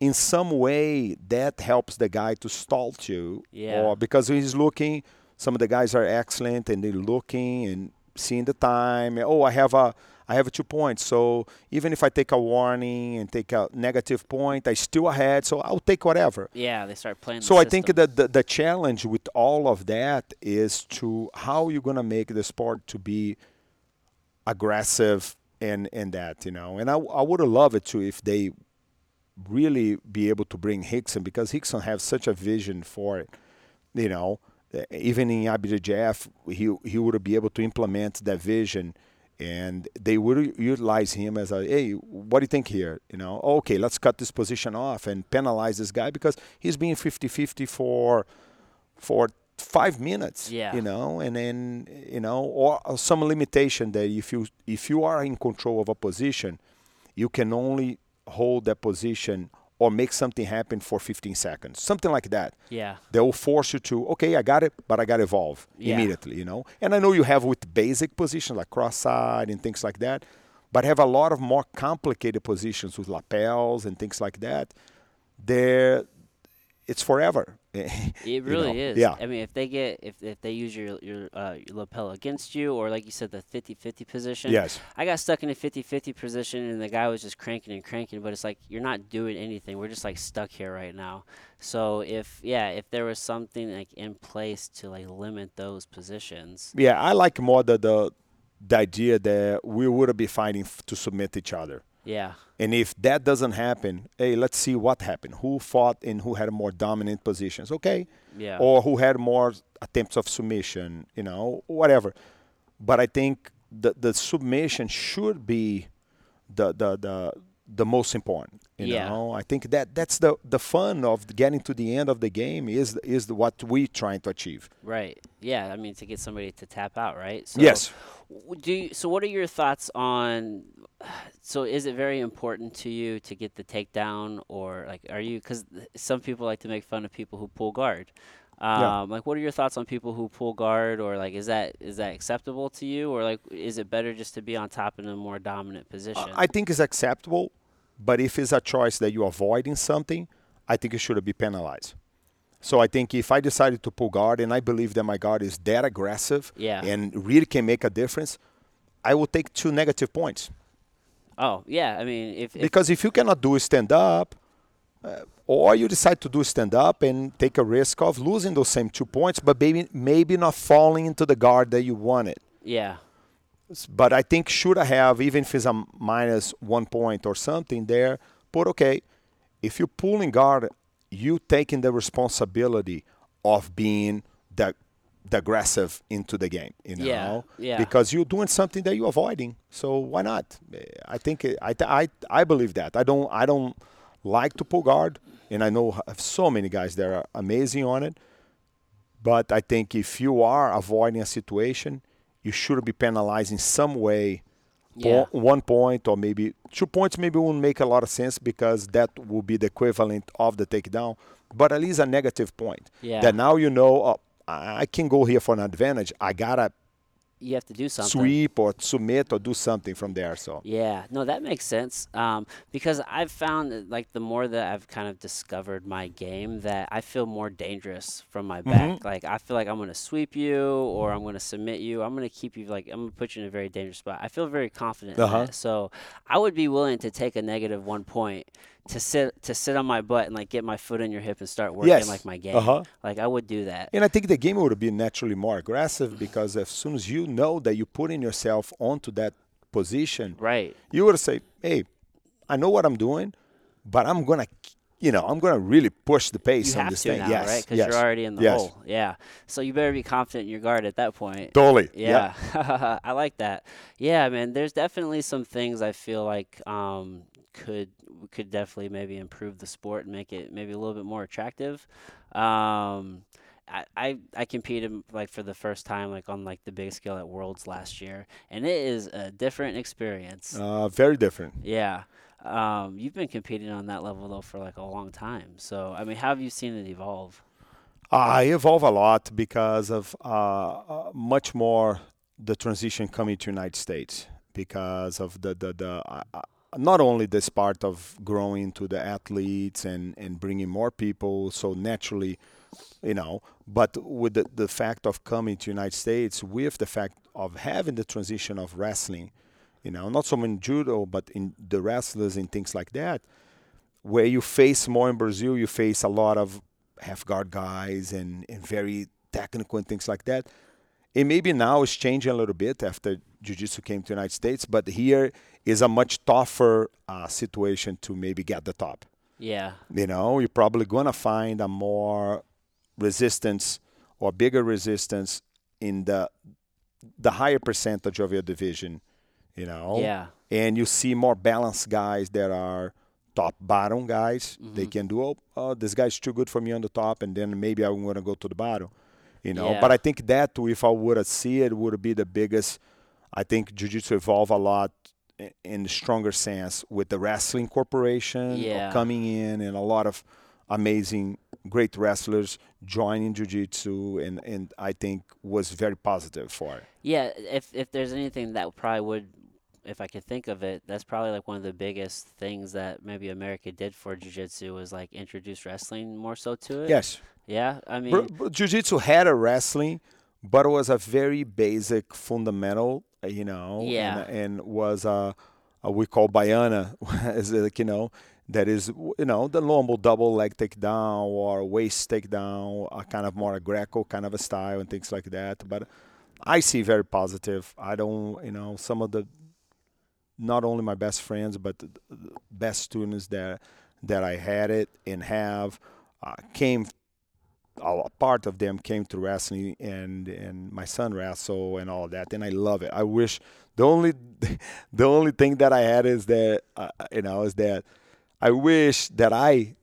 in some way that helps the guy to stall you Yeah. or because he's looking some of the guys are excellent and they're looking and seeing the time. Oh, I have a I have two points. So even if I take a warning and take a negative point, I still ahead. So I'll take whatever. Yeah, they start playing. So I think that the, the challenge with all of that is to how you're gonna make the sport to be aggressive and and that you know. And I I would have loved it too if they really be able to bring Rickson because Rickson has such a vision for it. You know, eh, even in IBJJF, he he would be able to implement that vision and they would utilize him as a hey what do you think here you know okay let's cut this position off and penalize this guy because he's being 50-50 for for five minutes Yeah. you know and then you know or some limitation that if you if you are in control of a position you can only hold that position or make something happen for 15 seconds something like that yeah, they will force you to okay i got it but i got to evolve Yeah. immediately you know and i know you have with basic positions like cross side and things like that but have a lot of more complicated positions with lapels and things like that there it's forever it really know? is. yeah I mean, if they get if if they use your your, uh, your lapel against you, or like you said, the 50-50 position. yes I got stuck in a 50-50 position and the guy was just cranking and cranking, but it's like you're not doing anything. We're just like stuck here right now. So if yeah, if there was something like in place to like limit those positions. yeah i like more the the, the idea that we would be fighting f- to submit each other Yeah. And if that doesn't happen, hey, let's see what happened. Who fought and who had more dominant positions? Okay. Yeah. Or who had more attempts of submission, you know, whatever. But I think the, the submission should be the, the, the, the most important. You Yeah. know, I think that that's the, the fun of getting to the end of the game is is what we trying to achieve. Right. Yeah. I mean, to get somebody to tap out, right? So yes. Do you, so. What are your thoughts on? So, is it very important to you to get the takedown, or like, are you? Because some people like to make fun of people who pull guard. Um, Yeah. Like, what are your thoughts on people who pull guard, or like, is that is that acceptable to you, or like, is it better just to be on top in a more dominant position? I think it's acceptable, but if it's a choice that you're avoiding something, I think it should be penalized. So I think if I decided to pull guard and I believe that my guard is that aggressive Yeah. and really can make a difference, I will take two negative points. oh, yeah. I mean, if, if Because if you cannot do stand up, uh, or you decide to do stand up and take a risk of losing those same two points, but maybe maybe not falling into the guard that you wanted. yeah, but I think should I have even if it's a minus one point or something there, but okay, if you pull in guard, you taking the responsibility of being the, the aggressive into the game, you know, Yeah, yeah. because you're doing something that you're avoiding. So why not? I think I, I I believe that. I don't I don't like to pull guard, and I know have so many guys that are amazing on it. But I think if you are avoiding a situation, you should be penalized in some way. Po- Yeah. one point or maybe two points maybe won't make a lot of sense because that will be the equivalent of the takedown. But at least a negative point. Yeah. That now you know oh, I I can go here for an advantage. I gotta you have to do something. sweep or submit or do something from there. So Yeah, no, that makes sense. Um, because I've found that, like the more that I've kind of discovered my game, that I feel more dangerous from my back. Like I feel like I'm gonna sweep you or I'm gonna submit you. I'm gonna keep you like I'm gonna put you in a very dangerous spot. I feel very confident. Uh-huh. that. So I would be willing to take a negative one point to sit to sit on my butt and like get my foot in your hip and start working Yes. like my game. Uh-huh. Like I would do that. And I think the game would be naturally more aggressive because as soon as you know that you're putting yourself onto that position, Right. you would say, "Hey, I know what I'm doing, but I'm gonna, you know, I'm gonna really push the pace You on this thing." now, yes, right? Because yes, you're already in the yes. hole. Yeah. So you better be confident in your guard at that point. Totally. Yeah, I like that. Yeah, man. There's definitely some things I feel like um, could could definitely maybe improve the sport and make it maybe a little bit more attractive. Um, I, I I competed like for the first time like on like the big scale at Worlds last year, and it is a different experience. Uh, very different. Yeah. Um, you've been competing on that level though for like a long time. So I mean, how have you seen it evolve? I evolve a lot because of uh, uh, much more the transition coming to United States because of the the, the uh, uh, not only this part of growing to the athletes and and bringing more people. So naturally, you know. But with the, the fact of coming to United States, with the fact of having the transition of wrestling, you know, not so in judo, but in the wrestlers and things like that, where you face more in Brazil, you face a lot of half guard guys and, and very technical and things like that. And maybe now it's changing a little bit after jiu-jitsu came to the United States, but here is a much tougher uh, situation to maybe get the top. Yeah. You know, you're probably gonna find a more resistance or bigger resistance in the the higher percentage of your division. You know. Yeah. And you see more balanced guys that are top bottom guys. Mm-hmm. They can do oh, oh this guy's too good for me on the top, and then maybe I'm gonna go to the bottom. You know. Yeah. But I think that if I would see it, would be the biggest. I think jiu-jitsu evolve a lot in the stronger sense with the wrestling corporation Yeah. coming in and a lot of amazing great wrestlers joining jiu-jitsu and, and i think was very positive for it Yeah, if if there's anything that probably would, if I could think of it, that's probably like one of the biggest things that maybe America did for jiu-jitsu was like introduce wrestling more so to it. yes Yeah, I mean, Br- jiu-jitsu had a wrestling but it was a very basic fundamental Uh, you know Yeah. and, and was a, a we call baiana is like you know that is you know the normal double leg takedown or waist takedown a kind of more a greco kind of a style and things like that but i see very positive i don't you know some of the not only my best friends but the the best students that that i had it and have uh, came a part of them came to wrestling and and my son wrestle and all that and I love it. I wish the only the only thing that I had is that uh, you know is that I wish that I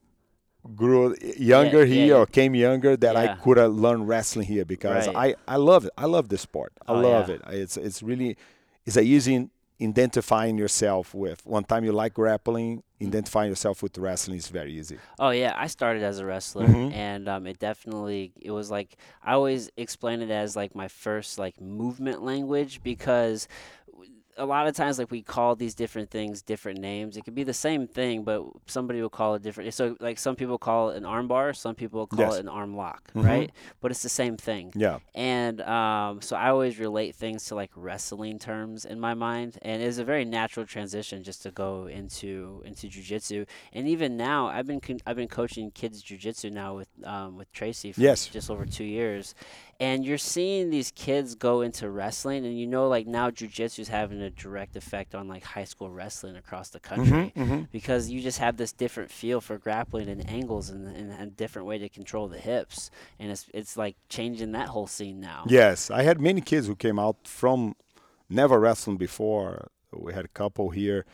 grew younger yeah, here yeah. or came younger that I could have learned wrestling here because Right. I I love it. I love the sport. I Oh, love it. It's it's really it's a easy identifying yourself with. One time you like grappling, Mm. identifying yourself with wrestling is very easy. Oh yeah, I started as a wrestler, Mhm. and um, it definitely it was like I always explain it as like my first like movement language because a lot of times like we call these different things different names. It could be the same thing, but somebody will call it different. So like some people call it an arm bar, some people call Yes. it an arm lock, Mhm. right? But it's the same thing. Yeah. And um, so I always relate things to like wrestling terms in my mind, and it's a very natural transition just to go into into jujitsu. And even now, I've been con- I've been coaching kids jujitsu now with um, with Tracy for Yes. just over two years, and you're seeing these kids go into wrestling, and you know like now jujitsu is having a direct effect on like high school wrestling across the country Mhm. because you just have this different feel for grappling and angles and, and a different way to control the hips, and it's it's like changing that whole scene now. Yes, I had many kids who came out from never wrestling before. We had a couple here,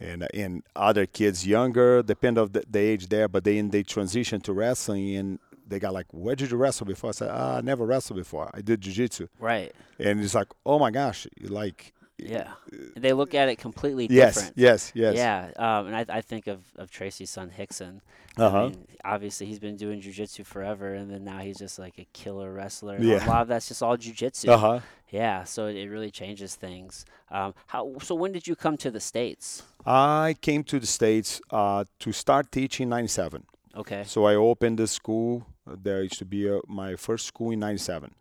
and and other kids younger, depend of the, the age there, but then they transition to wrestling and they got like, where did you wrestle before? I said, ah, I never wrestled before. I did jujitsu, Right. and it's like, oh my gosh, you like, Yeah. They look at it completely yes, different. yes, yes, yes. Yeah, um, and I, I think of, of Tracy's son Hickson. Uh-huh. mean, obviously, he's been doing jujitsu forever, and then now he's just like a killer wrestler. Yeah. A lot of that's just all jujitsu. uh huh. Yeah, so it, it really changes things. Um, how? So when did you come to the states? I came to the states uh, to start teaching '97. Okay. So I opened the school. There used to be uh my first school in '97.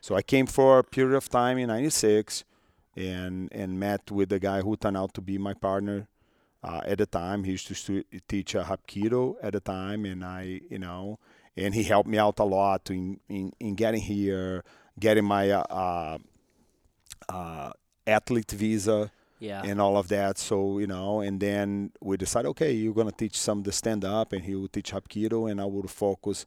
So I came for a period of time in '96, and and met with the guy who turned out to be my partner uh, at the time. He used to stu- teach uh, Hapkido at the time, and I, you know, and he helped me out a lot in in, in getting here, getting my uh, uh, uh, athlete visa Yeah. and all of that. So you know, and then we decided, okay, you're gonna teach some of the stand up, and he will teach Hapkido, and I will focus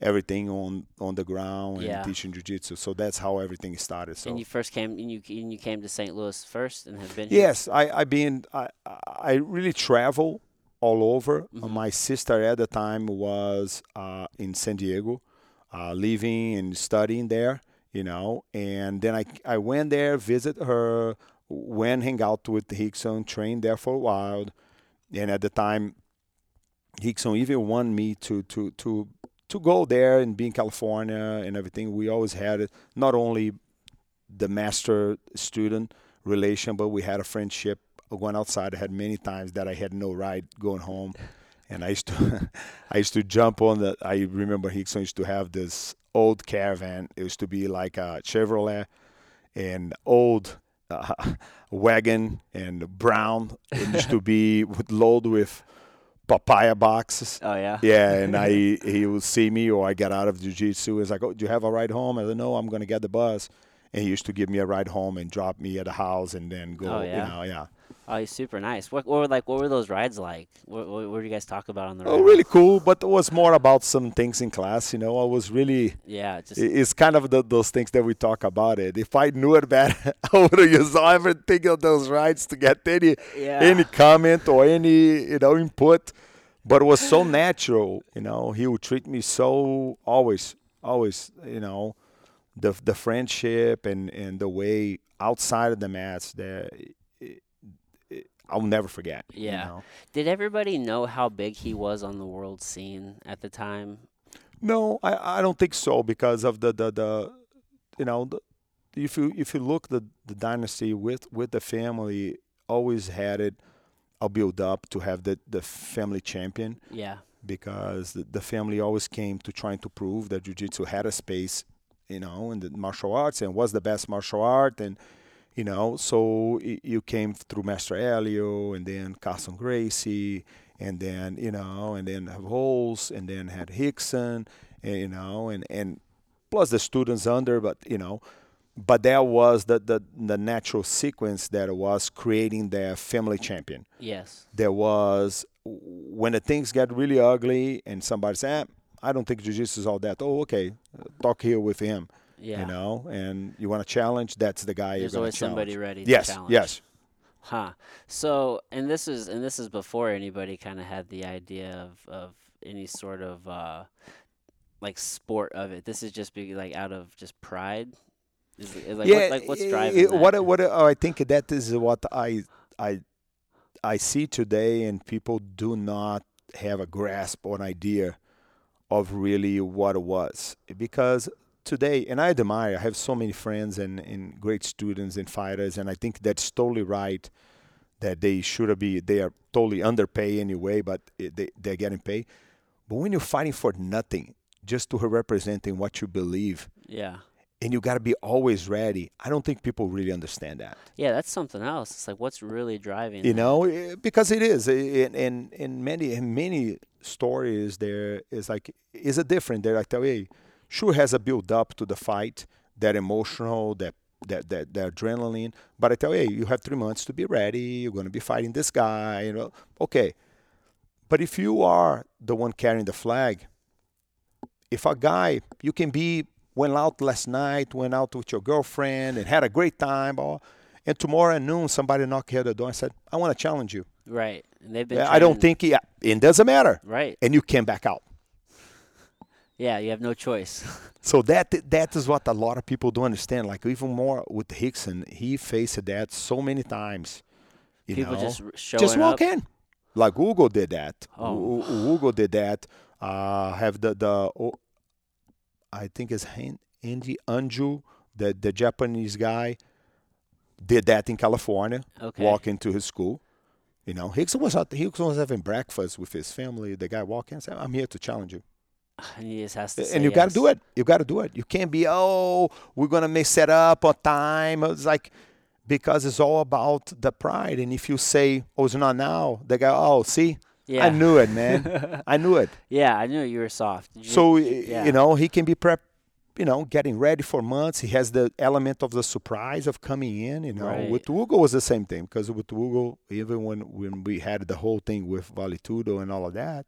everything on on the ground and Yeah. teaching jiu-jitsu. So that's how everything started. So and you first came, and you and you came to St. Louis first, and have been here. yes, I I been I I really travel all over. Mhm. My sister at the time was uh, in San Diego, uh, living and studying there. You know, and then I I went there, visit her, went hang out with Rickson, trained there for a while, and at the time, Rickson even wanted me to to to to go there and be in California and everything. We always had it, not only the master student relation, but we had a friendship going outside. I had many times that I had no ride going home, and I used to I used to jump on the. I remember Rickson used to have this old caravan. It used to be like a Chevrolet, and old uh, wagon and brown. It used to be with load with papaya boxes. Oh yeah. Yeah, and I he would see me or I get out of jiu-jitsu. He's like, "Oh, do you have a ride home?" I said, "No, I'm going to get the bus." And he used to give me a ride home and drop me at the house and then go. Oh, yeah. You know, yeah. Oh, he's super nice. What, what were like? What were those rides like? What, what, what did you guys talk about on the? Oh, ride? really cool. But it was more about some things in class. You know, I was really. Yeah, just It's kind of the, those things that we talk about. It. If I knew it better, I would have used everything of those rides to get any yeah. any comment or any you know input. But it was so natural. You know, he would treat me so always, always. You know, the the friendship and and the way outside of the mats that. I'll never forget. you Yeah. know. Did everybody know how big he was on the world scene at the time? No, I, I don't think so because of the the, the you know the, if you if you look the the dynasty with with the family always had it a build up to have the the family champion Yeah. because the, the family always came to trying to prove that jiu-jitsu had a space you know in the martial arts and was the best martial art and you know so you came through Master Helio and then Carlson Gracie and then you know and then have Rolls and then had Rickson and, you know and and plus the students under but you know but that was the, the the natural sequence that was creating their family champion Yes. there was when the things get really ugly and somebody said, "Ah, I don't think jiu-jitsu is all that. Oh, okay, talk here with him. Yeah. You know, and you want to challenge, that's the guy There's you're going always to challenge. somebody ready to yes, challenge. yes. Huh. So, and this is and this is before anybody kind of had the idea of of any sort of uh like sport of it. This is just be like out of just pride. Is, it- like, what, like what's i- driving i- that? What what oh, I think that is what I I I see today, and people do not have a grasp or an idea of really what it was because today, and I admire. I have so many friends and, and great students and fighters, and I think that's totally right. That they should be they are totally underpaid anyway, but they they're getting paid. But when you're fighting for nothing, just to representing what you believe, yeah. and you got to be always ready. I don't think people really understand that. Yeah, that's something else. It's like what's really driving You that? know, eh, because it is in in, in many in many stories there is like is it different? They're like, hey, sure has a build up to the fight, that emotional, that that that, that adrenaline. But I tell you, hey, you have three months to be ready. You're going to be fighting this guy. You know, okay. But if you are the one carrying the flag, if a guy you can be went out last night, went out with your girlfriend and had a great time, or, and tomorrow at noon somebody knocked here at the door and said, "I want to challenge you." Right. And they've been I don't think yeah, it doesn't matter, Right. and you can back out. Yeah, you have no choice. So that that is what a lot of people don't understand. Like even more with Rickson, he faced that so many times. You People know? just showing just walk up. in. Like Hugo did that. Oh. U- Hugo did that. Uh, have the the oh, I think it's Yoji Anjo, the the Japanese guy, did that in California. Okay. Walk into his school. You know, Rickson was out. Rickson was having breakfast with his family. The guy walked in and said, "I'm here to challenge you." He just has to and you got to do it. You got to do it. You can't be oh, we're gonna make set up on time. It's like because it's all about the pride. And if you say, oh, it's not now, they go, oh, see, Yeah. I knew it, man. I knew it. yeah, I knew you were soft. You- So yeah. you know he can be prep. You know, getting ready for months. He has the element of the surprise of coming in. You know, Right. with Hugo was the same thing because with Hugo, even when when we had the whole thing with vale tudo and all of that,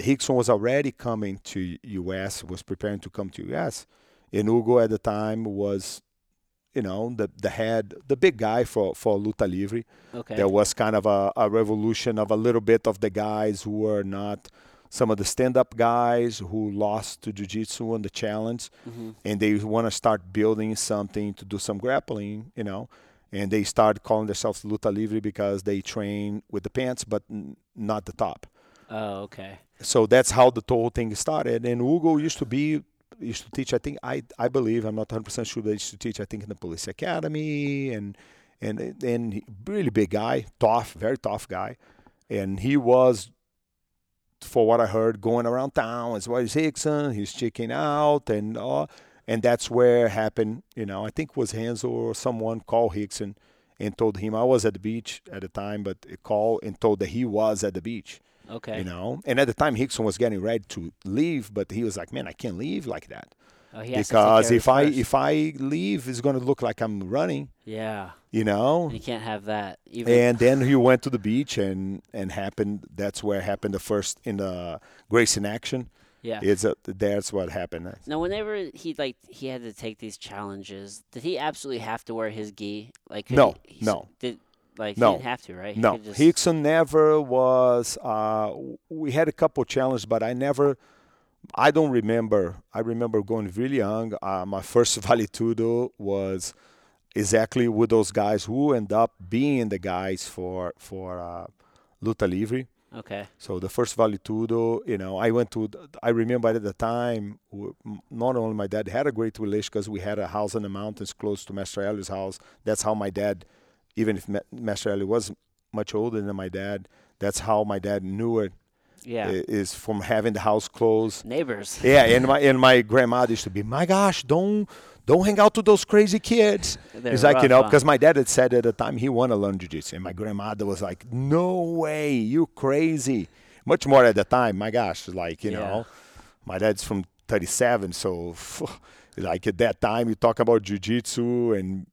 Rickson was already coming to U.S. was preparing to come to U.S. And Hugo at the time was, you know, the the head, the big guy for for Luta Livre. okay. There was kind of a, a revolution of a little bit of the guys who were not some of the stand-up guys who lost to jiu-jitsu on the challenge hmm and they want to start building something to do some grappling you know and they start calling themselves luta livre because they train with the pants but n- not the top Oh, okay. So that's how the whole thing started and hugo used to be used to teach i think i i believe i'm not 100% sure they used to teach i think in the police academy and and and really big guy tough very tough guy and he was for what I heard, going around town. It's what is Rickson? He's checking out, and uh, and that's where happened. You know, I think was Hansel or someone called Rickson and told him I was at the beach at the time, but called and told that he was at the beach. Okay. You know, and at the time Rickson was getting ready to leave, but he was like, "Man, I can't leave like that Oh, he has to take because if I first. if I leave, it's going to look like I'm running." yeah, You know, you can't have that. Even and then he went to the beach and and happened. That's where happened the first in the Gracie in action. yeah. It's a, that's what happened. Now, whenever he like he had to take these challenges, did he absolutely have to wear his gi? Like No, he no. Did like No. he didn't have to, right? He No, just- Rickson never was. Uh, we had a couple challenges, but I never. I don't remember. I remember going really young. Uh, my first vale tudo was exactly with those guys who end up being the guys for for uh, Luta Livre. Okay. So the first vale tudo, you know, I went to. I remember at the time, not only my dad had a great relation because we had a house in the mountains close to Master Helio's house. That's how my dad, even if Master Helio was much older than my dad, that's how my dad knew it. Yeah. Is from having the house close. Neighbors. Yeah, and my and my grandmother used to be, my gosh, don't don't hang out with those crazy kids. It's like you know, huh? because my dad had said at the time he wanted to learn jiu-jitsu, and my grandmother was like, "No way, you crazy!" Much more at the time. My gosh, like you Yeah. know, my dad's from '37, so like at that time, you talk about jiu-jitsu and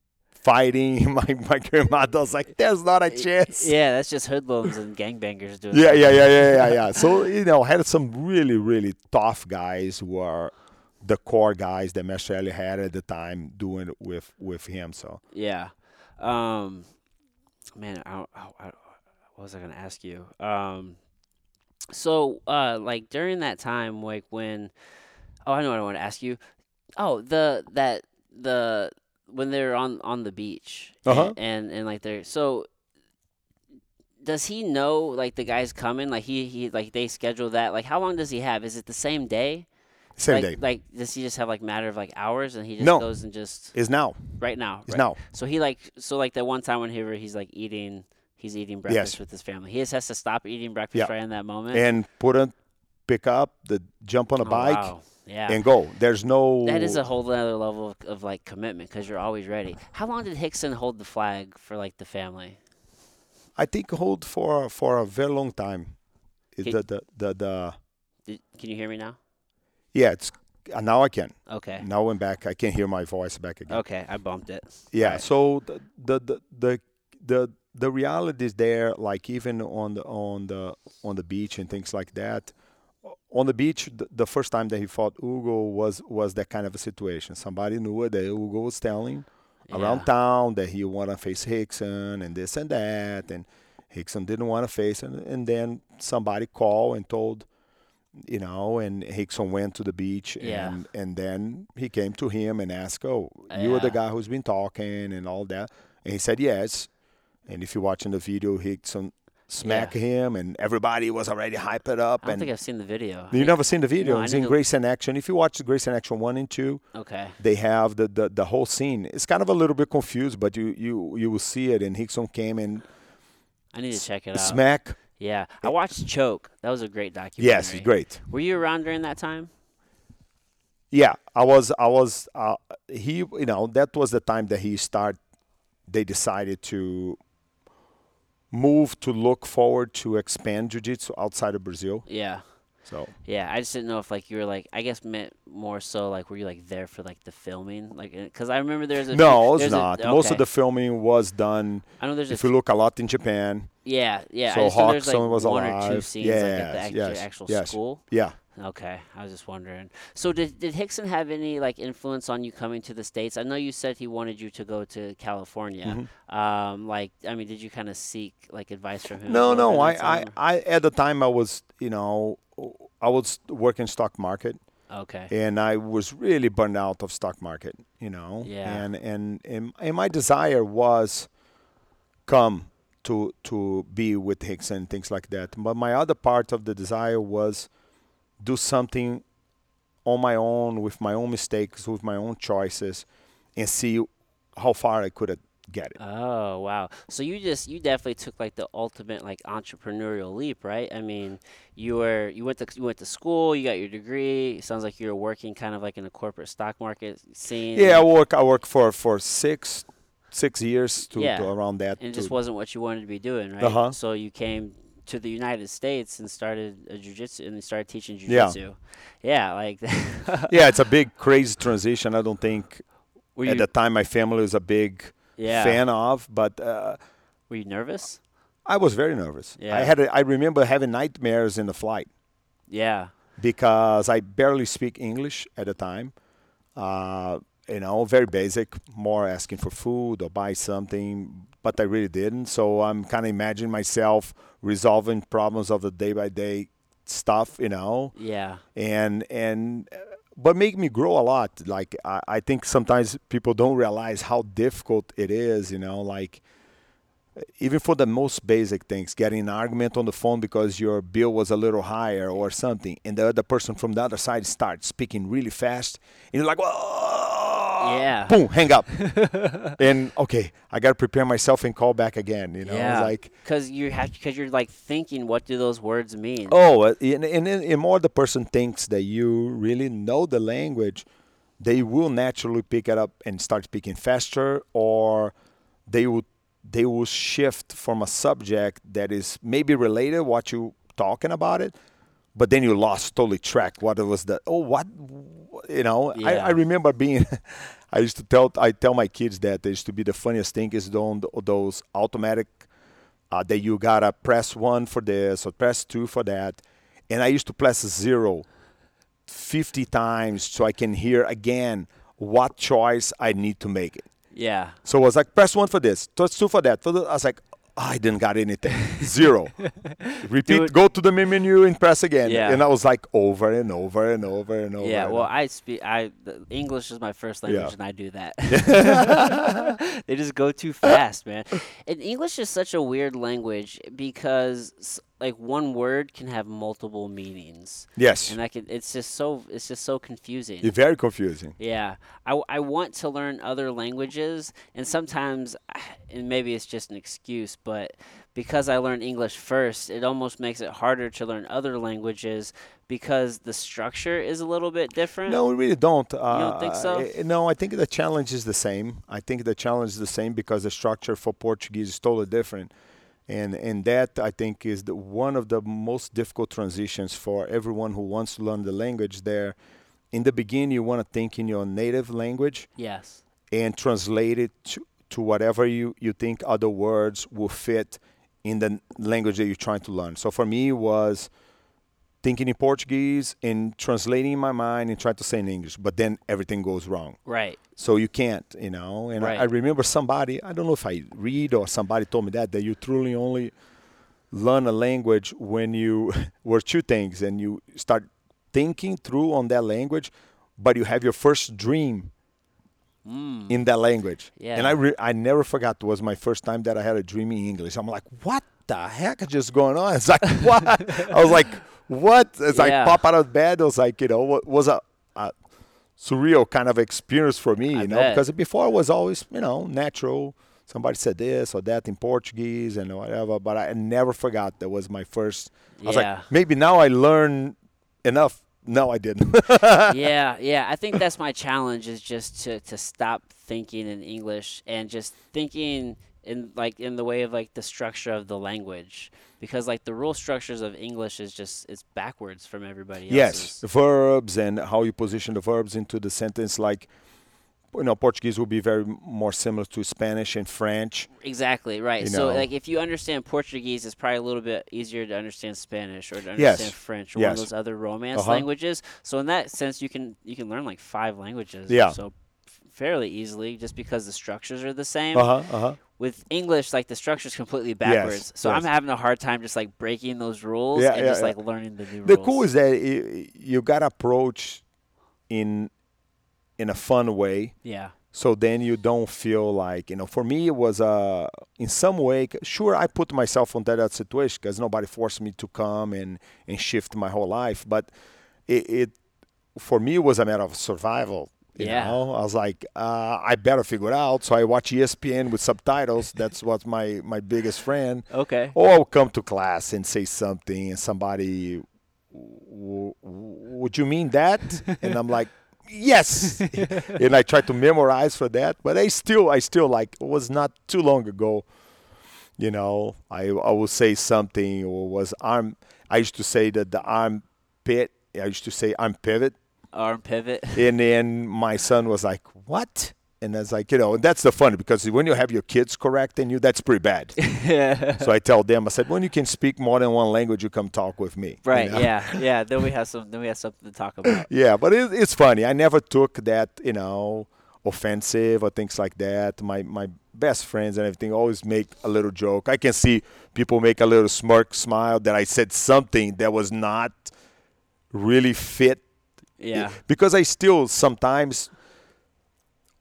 fighting. My my grandmother was like, "There's not a chance." Yeah, that's just hoodlums and gangbangers doing. Yeah, yeah, yeah, yeah, yeah, yeah. So you know, had some really, really tough guys who are the core guys that Helio had at the time doing it with with him. So Yeah. Um, man, I, I, I, what was I gonna ask you? Um, so uh, like during that time, like when, oh, I know what I want to ask you. Oh, the that the when they're on on the beach Uh-huh. and, and and like they're so. Does he know like the guy's coming? Like he he like they schedule that. Like how long does he have? Is it the same day? same like, day Like does he just have like matter of like hours and he just No. goes and just is now. right now? Is right? now. So he like so like that one time when he he's like eating he's eating breakfast Yes. with his family. He just has to stop eating breakfast Yeah. right in that moment. And put a pick up the jump on a Oh, bike wow. Yeah. and go. There's no. that is a whole other level of, of like commitment because you're always ready. How long did Rickson hold the flag for like the family? I think hold for for a very long time. Can- the, the the the Did, can you hear me now? yeah. It's uh, now I can. Okay. Now I'm back. I can hear my voice back again. Okay, I bumped it. Yeah. Right. So the, the the the the the reality is there. Like even on the on the on the beach and things like that. On the beach, the, first time that he fought Hugo was was that kind of a situation. Somebody knew it that Hugo was telling around town that he want to face Rickson and this and that, and Rickson didn't want to face, and and then somebody called and told. You know, and Rickson went to the beach, Yeah. and and then he came to him and asked, "Oh, you are the guy who's been talking and all that. And he said yes. And if you're watching the video, Rickson smack him, and everybody was already hyped up. I don't and think I've seen the video. you never seen the video? No, it's in Gracie in Action. If you watch Gracie in Action one and two, Okay. they have the, the the whole scene. It's kind of a little bit confused, but you you you will see it. And Rickson came and I need to check it out. smack. Yeah. I watched Choke. That was a great documentary. Yes, great. Were you around during that time? Yeah, I was I was uh, he you know that was the time that he start. They decided to move to look forward to expand jiu-jitsu outside of Brazil. Yeah. So Yeah, I just didn't know if like you were like I guess meant more so like were you like there for like the filming like uh, because I remember there's a no, few- it's there's a- not. Most of the filming was done. I know there's a If you look a lot in Japan, yeah yeah so I just know there's like was one or two alive. scenes like at the yes, actual yes. school. yeah, Okay, I was just wondering. So did did Rickson have any like influence on you coming to the states? I know you said he wanted you to go to California. Mm-hmm. Um, like I mean, did you kind of seek like advice from him? no, no. I, at the I, time, I, at the time, I was, you know, I was working stock market, okay. and I was really burned out of stock market, you know. Yeah. And and and, and my desire was come to to be with Rickson and things like that. But my other part of the desire was do something on my own with my own mistakes, with my own choices, and see how far I could get it. Oh wow! So you just you definitely took like the ultimate like entrepreneurial leap, right? I mean, you were you went to you went to school, you got your degree. It sounds like you were working kind of like in the corporate stock market scene. Yeah, I work. I work for for six six years to, Yeah. to around that. and it just wasn't what you wanted to be doing, right? Uh-huh. So you came to the United States and started a jujitsu and started teaching Yeah. jujitsu. Yeah, like yeah, it's a big crazy transition. I don't think were at you the time my family was a big yeah fan of, but uh, were you nervous? I was very nervous. Yeah. I had a, I remember having nightmares in the flight Yeah, because I barely speak English at the time. Uh, you know, very basic, more asking for food or buy something, but I really didn't. So I'm kind of imagining myself resolving problems of the day by day stuff, you know, yeah, and and but make me grow a lot. Like I, I think sometimes people don't realize how difficult it is, you know, like even for the most basic things, getting an argument on the phone because your bill was a little higher or something, and the other person from the other side starts speaking really fast, and you're like, Whoa! Yeah. boom, hang up, and okay, I gotta prepare myself and call back again. You know, yeah. like. because you have because you're like thinking, what do those words mean? Oh, uh, and, and, and more the person thinks that you really know the language, they will naturally pick it up and start speaking faster, or they will they will shift from a subject that is maybe related what you talking about it, but then you lost totally track what it was the oh what you know I, Yeah. I remember being I used to tell I tell my kids that they used to be the funniest thing is those automatic uh, that you gotta press one for this or press two for that. And I used to press zero 50 times so I can hear again what choice I need to make it. Yeah, So I was like, press one for this, press two for that. For the, I was like, I didn't got anything. Zero. Repeat, go to the main menu and press again. Yeah. And I was like over and over and over and over. yeah. and Well, over. I speak. I the English is my first language, Yeah. and I do that. they just go too fast, man. And English is such a weird language because like one word can have multiple meanings, yes. and I can. It's just so. It's just so confusing. It's very confusing. Yeah, I, I want to learn other languages, and sometimes, and maybe it's just an excuse, but because I learned English first, it almost makes it harder to learn other languages because the structure is a little bit different. No, we really don't. Uh, don't think so? eh, No, I think the challenge is the same. I think the challenge is the same because the structure for Portuguese is totally different. And and that I think is the one of the most difficult transitions for everyone who wants to learn the language there. In the beginning you want to think in your native language Yes. and translate it to, to whatever you, you think other words will fit in the language that you're trying to learn. So for me it was thinking in Portuguese and translating in my mind and trying to say in English, but then everything goes wrong. Right. So you can't, you know. And Right. I, I remember somebody, I don't know if I read or somebody told me that, that you truly only learn a language when you were two things and you start thinking through on that language, but you have your first dream Mm. in that language. Yeah. And I re- I never forgot it was my first time that I had a dream in English. I'm like, what the heck is just going on? It's like what? I was like, what? As Yeah. pop out of bed. It was like you know, what was a, a surreal kind of experience for me, I you know, bet. because before it was always you know natural. Somebody said this or that in Portuguese and whatever, but I never forgot that was my first. I was Yeah. like, maybe now I learn enough. No, I didn't. yeah, yeah. I think that's my challenge is just to, to stop thinking in English and just thinking in like in the way of like the structure of the language because like the rule structures of English is just it's backwards from everybody else's. Yes, the verbs and how you position the verbs into the sentence. Like, you know, Portuguese will be very more similar to Spanish and French. Exactly right. You so know. like if you understand Portuguese, it's probably a little bit easier to understand Spanish or to understand Yes. French or one of those other Romance Uh-huh. languages. So in that sense, you can you can learn like five languages. Yeah. So fairly easily, just because the structures are the same. Uh huh. Uh huh. With English, like the structure's completely backwards. so I'm having a hard time just like breaking those rules Yeah, and yeah, just yeah. like learning the new rules. The rules. cool is that i you got to approach in in a fun way. yeah. So then you don't feel like you know. For me, it was uh, in some way. Sure, I put myself into that situation because nobody forced me to come and and shift my whole life. But it, it for me it was a matter of survival. You Yeah. know? I was like, uh, I better figure it out. So I watch ESPN with subtitles. That's what's my my biggest friend. Okay. Or I'll come to class and say something, and somebody, "W- w- would you mean that? and I'm like, yes. and I try to memorize for that. But I still, I still like. It was not too long ago. You know, I I will say something or was arm. I used to say that the armpit. I used to say arm pivot. Arm pivot. And then my son was like, "What?" And I was like, you know, and that's the fun because when you have your kids correcting you, that's pretty bad. yeah. so I tell them, I said, when you can speak more than one language, you come talk with me. you Right. know? Yeah. Yeah. Then we have some. Then we have something to talk about. Yeah, but it, it's funny. I never took that, you know, offensive or things like that. My my best friends and everything always make a little joke. I can see people make a little smirk, smile that I said something that was not really fit Yeah. because I still sometimes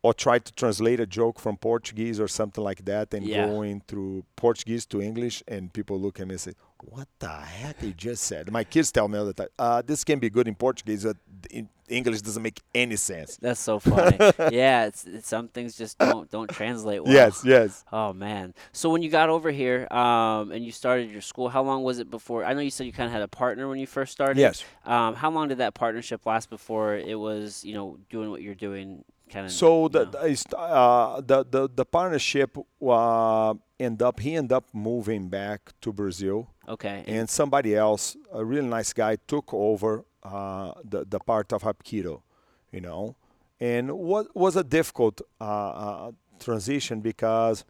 or try to translate a joke from Portuguese or something like that and Yeah. going through Portuguese to English and people look at me and say, What the heck you just said? My kids tell me all the time, uh, this can be good in Portuguese, but in English doesn't make any sense. That's so funny. yeah. It's, it's some things just don't don't translate well. Yes, yes. Oh man! So when you got over here um, and you started your school, how long was it before? I know you said you kind of had a partner when you first started. Yes. Um, how long did that partnership last before it was, you know, doing what you're doing? Kind of. So the the, uh, the the the partnership uh, end up he ended up moving back to Brazil. okay. and somebody else, a really nice guy, took over uh, the the part of Hapkido, you know, and what was a difficult uh, uh, transition because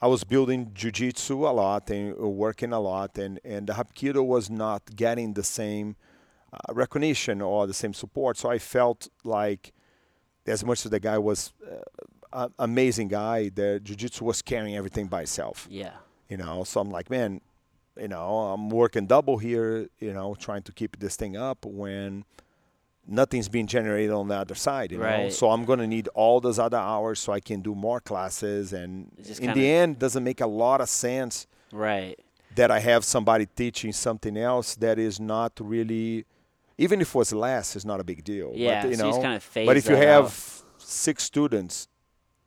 I was building jujitsu a lot and working a lot, and and the Hapkido was not getting the same uh, recognition or the same support, so I felt like as much as the guy was uh, amazing guy, the jujitsu was carrying everything by itself yeah. you know so i'm like man you know i'm working double here you know trying to keep this thing up when nothing's being generated on the other side you know Right. so i'm going to need all those other hours so i can do more classes and in the end doesn't make a lot of sense Right. that i have somebody teaching something else that is not really even if it was less it's not a big deal Yeah. but, you so know kind of but if you have out. six students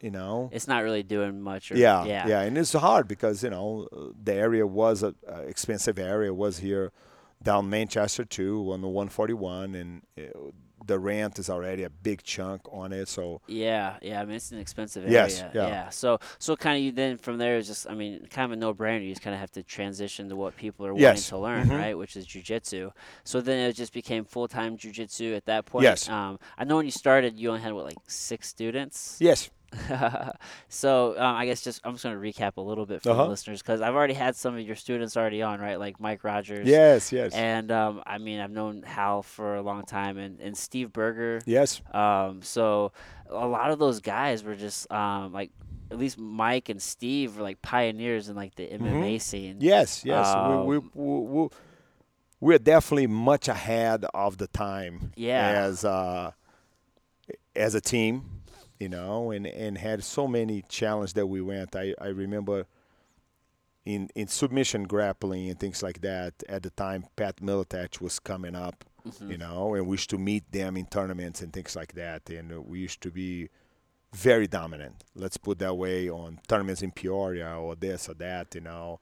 you know it's not really doing much. Or, yeah, Yeah. yeah, and it's hard because you know uh, the area was a, a expensive area. Was here down Manchester too on the 141, and uh, the rent is already a big chunk on it. So Yeah, yeah. I mean, it's an expensive area. Yes, area. yeah. So, so kind of you then from there is just, I mean, kind of a no-brainer. You just kind of have to transition to what people are wanting to learn, Mhm. right? Which is jujitsu. So then it just became full-time jujitsu at that point. Yes. Um, I know when you started, you only had what, like six students. yes, so um, I guess just I'm just going to recap a little bit for Uh-huh. the listeners because I've already had some of your students already on, right? Like Mike Rogers. yes, yes, And um, I mean, I've known Hal for a long time, and, and Steve Berger. yes, Um, so a lot of those guys were just um, like at least Mike and Steve were like pioneers in like the MMA scene. Mm-hmm. yes, yes. we, we, Um, we, we, we're definitely much ahead of the time. Yeah. as uh, as a team, you know, and, and had so many challenges that we went. I, I remember in in submission grappling and things like that. At the time, Pat Miletich was coming up, Mhm. you know, and we used to meet them in tournaments and things like that. And we used to be very dominant. Let's put that way on tournaments in Peoria or this or that, you know.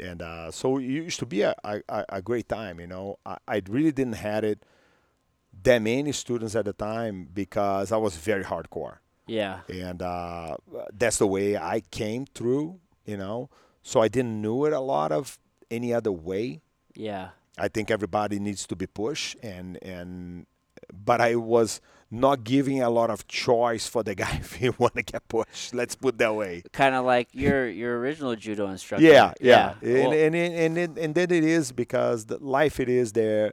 And uh, so it used to be a, a, a a great time, you know. I, I really didn't had it that many students at the time because I was very hardcore Yeah. and uh, that's the way I came through, you know. So I didn't know it a lot of any other way. Yeah. I think everybody needs to be pushed, and and but I was not giving a lot of choice for the guy if he want to get pushed. Let's put that way. Kind of like your your original judo instructor. Yeah, yeah, and, and and and and and then it is because the life it is there.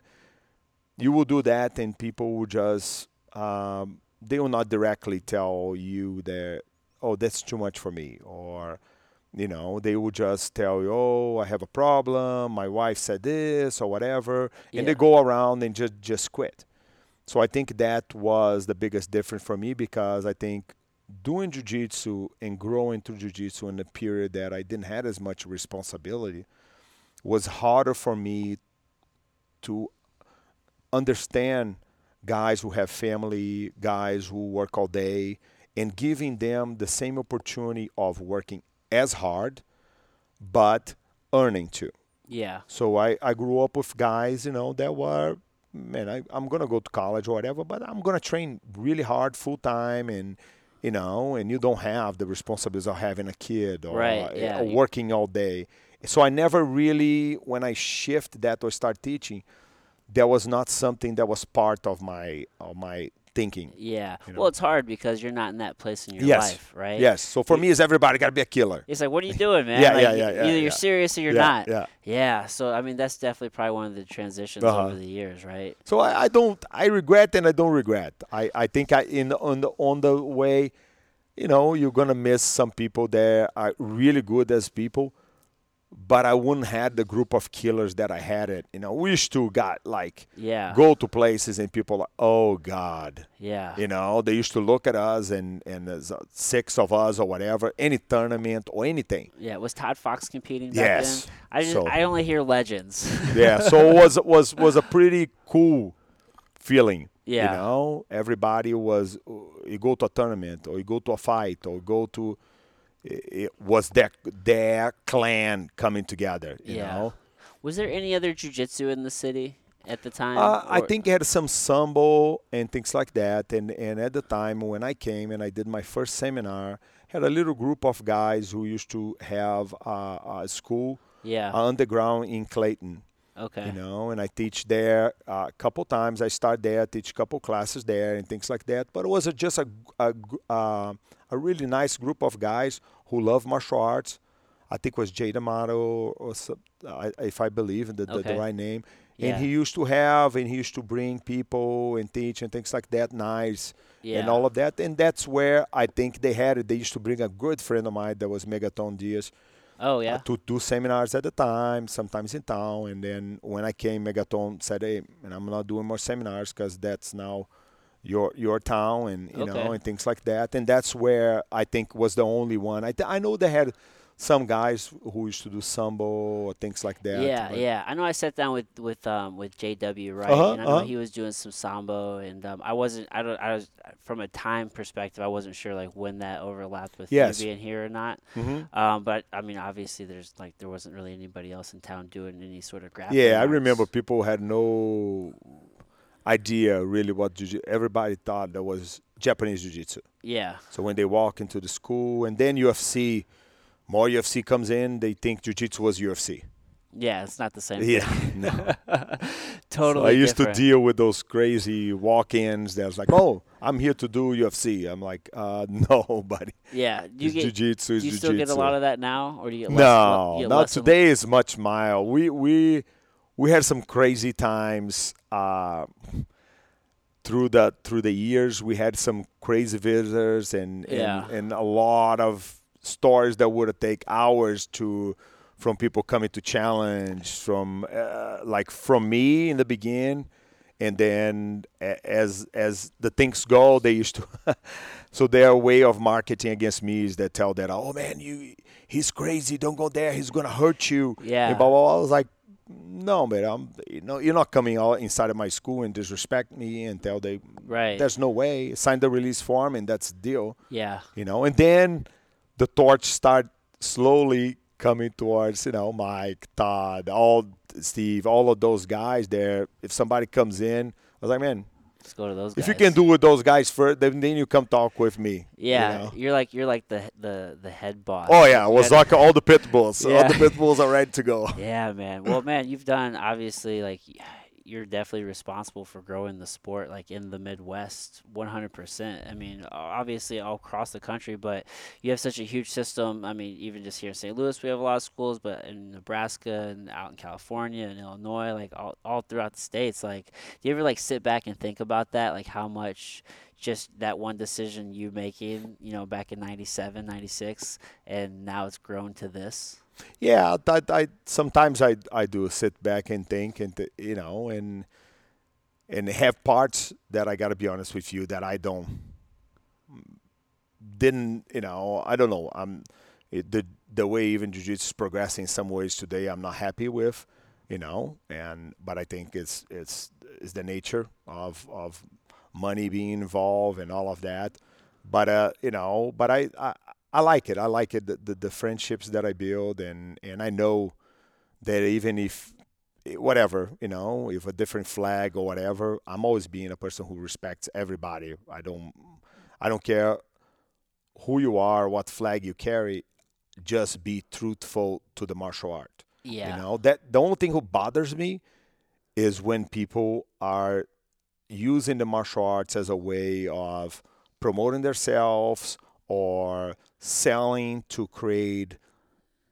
You will do that, and people will just um, they will not directly tell you that oh that's too much for me or you know they will just tell you oh I have a problem my wife said this or whatever and they go around and just just quit. So I think that was the biggest difference for me because I think doing jiu-jitsu and growing through jiu-jitsu in a period that I didn't have as much responsibility was harder for me to understand guys who have family, guys who work all day, and giving them the same opportunity of working as hard, but earning too. Yeah. So I, I grew up with guys, you know, that were, man, I, I'm going to go to college or whatever, but I'm going to train really hard full time and, you know, and you don't have the responsibilities of having a kid or, Right, eh, yeah. or working all day. So I never really, when I shift that or start teaching, that was not something that was part of my of my thinking. Yeah. You Well, it's hard because you're not in that place in your yes. life, right? Yes. So for me, it's everybody got to be a killer. It's like, what are you doing, man? Yeah, Like, yeah, yeah, yeah, Either yeah. you're serious or you're yeah, not. Yeah. Yeah. So I mean, that's definitely probably one of the transitions Uh-huh. over the years, right? So I, I don't I regret and I don't regret. I, I think I in on the on the way, you know, you're gonna miss some people that are really good as people, but I wouldn't have the group of killers that I had it. You know, we used to got like Yeah. go to places and people like, oh God. Yeah. You know, they used to look at us and and there's uh, six of us or whatever, any tournament or anything. Yeah. Was Todd Fox competing back Yes. then? I just, So- I only hear legends. Yeah, so it was was was a pretty cool feeling. Yeah. You know, everybody was you go to a tournament or you go to a fight or go to it was that their clan coming together, you Yeah. know. Was there any other jujitsu in the city at the time? Uh, I think it had some sambo and things like that. And, and at the time when I came and I did my first seminar, had a little group of guys who used to have uh, a school Yeah. underground in Clayton. Okay. you know, and I teach there uh, a couple times. I start there, teach a couple classes there, and things like that. But it was a, just a a, uh, a really nice group of guys who love martial arts. I think it was Jay D'Amato, or I, if I believe the, the, Okay. the right name. Yeah. And he used to have, and he used to bring people and teach and things like that, nice yeah. and all of that. And that's where I think they had it. They used to bring a good friend of mine that was Megaton Dias oh yeah. to do seminars at the time, sometimes in town. And then when I came, Megaton said, "Hey, and I'm not doing more seminars because that's now your your town, and you Okay. know, and things like that." And that's where I think was the only one. I th- I know they had some guys who used to do sambo or things like that. Yeah, yeah. I know I sat down with with um with JW right, Uh-huh, and I know uh-huh. he was doing some sambo, and um, I wasn't. I don't. I was from a time perspective, I wasn't sure like when that overlapped with Yes. you being here or not. Mhm. Um, but I mean, obviously, there's like there wasn't really anybody else in town doing any sort of graphic. Yeah, I remember people had no idea really what jiu- everybody thought that was Japanese jiu-jitsu. Yeah, So when they walk into the school, and then UFC, more UFC comes in, they think jiu-jitsu was UFC. yeah. It's not the same. Yeah, no. thing. So totally. I used different. to deal with those crazy walk-ins. That's like, oh, I'm here to do UFC. I'm like, uh, no, buddy. Yeah. You It's get? jiu-jitsu. Do you still get a lot of that now, or do you get less? No, you get not today is much mild. We we we had some crazy times uh, through the through the years. We had some crazy visitors and Yeah. and, and a lot of stories that would take hours to from people coming to challenge from uh, like from me in the beginning and then as as the things go they used to so their way of marketing against me is they tell that oh man you he's crazy don't go there he's gonna hurt you Yeah. and blah, blah, blah. I was like no man I'm you know you're not coming out inside of my school and disrespect me and tell they Right. there's no way sign the release form and that's the deal yeah. you know and then the torch start slowly coming towards you know mike todd all steve all of those guys there if somebody comes in i was like man Let's go to those. if you can do with those guys first then, then you come talk with me you Yeah, know? you're like you're like the the the head boss. oh yeah it was like all the pit bulls yeah. all the pit bulls are ready to go Yeah, man. Well, man, you've done obviously like you're definitely responsible for growing the sport like in the Midwest 100%. I mean, obviously all across the country, but you have such a huge system. I mean, even just here in St. Louis, we have a lot of schools, but in Nebraska and out in California and Illinois, like all, all throughout the states, like do you ever like sit back and think about that like how much just that one decision you making, you know, back in 97, 96 and now it's grown to this? Yeah I, I sometimes i i do sit back and think and th- you know and and have parts that i got to be honest with you that i don't didn't you know i don't know i'm it, the the way even jiu-jitsu is progressing in some ways today i'm not happy with you know. And but I think it's it's it's the nature of of money being involved and all of that. But uh, you know, but I I like it. I like it the, the, the friendships that I build and and I know that even if eh, whatever you know if a different flag or whatever i'm always being a person who respects everybody i don't i don't care who you are what flag you carry just be truthful to the martial art Yeah. you know that the only thing who bothers me is when people are using the martial arts as a way of promoting themselves or selling to create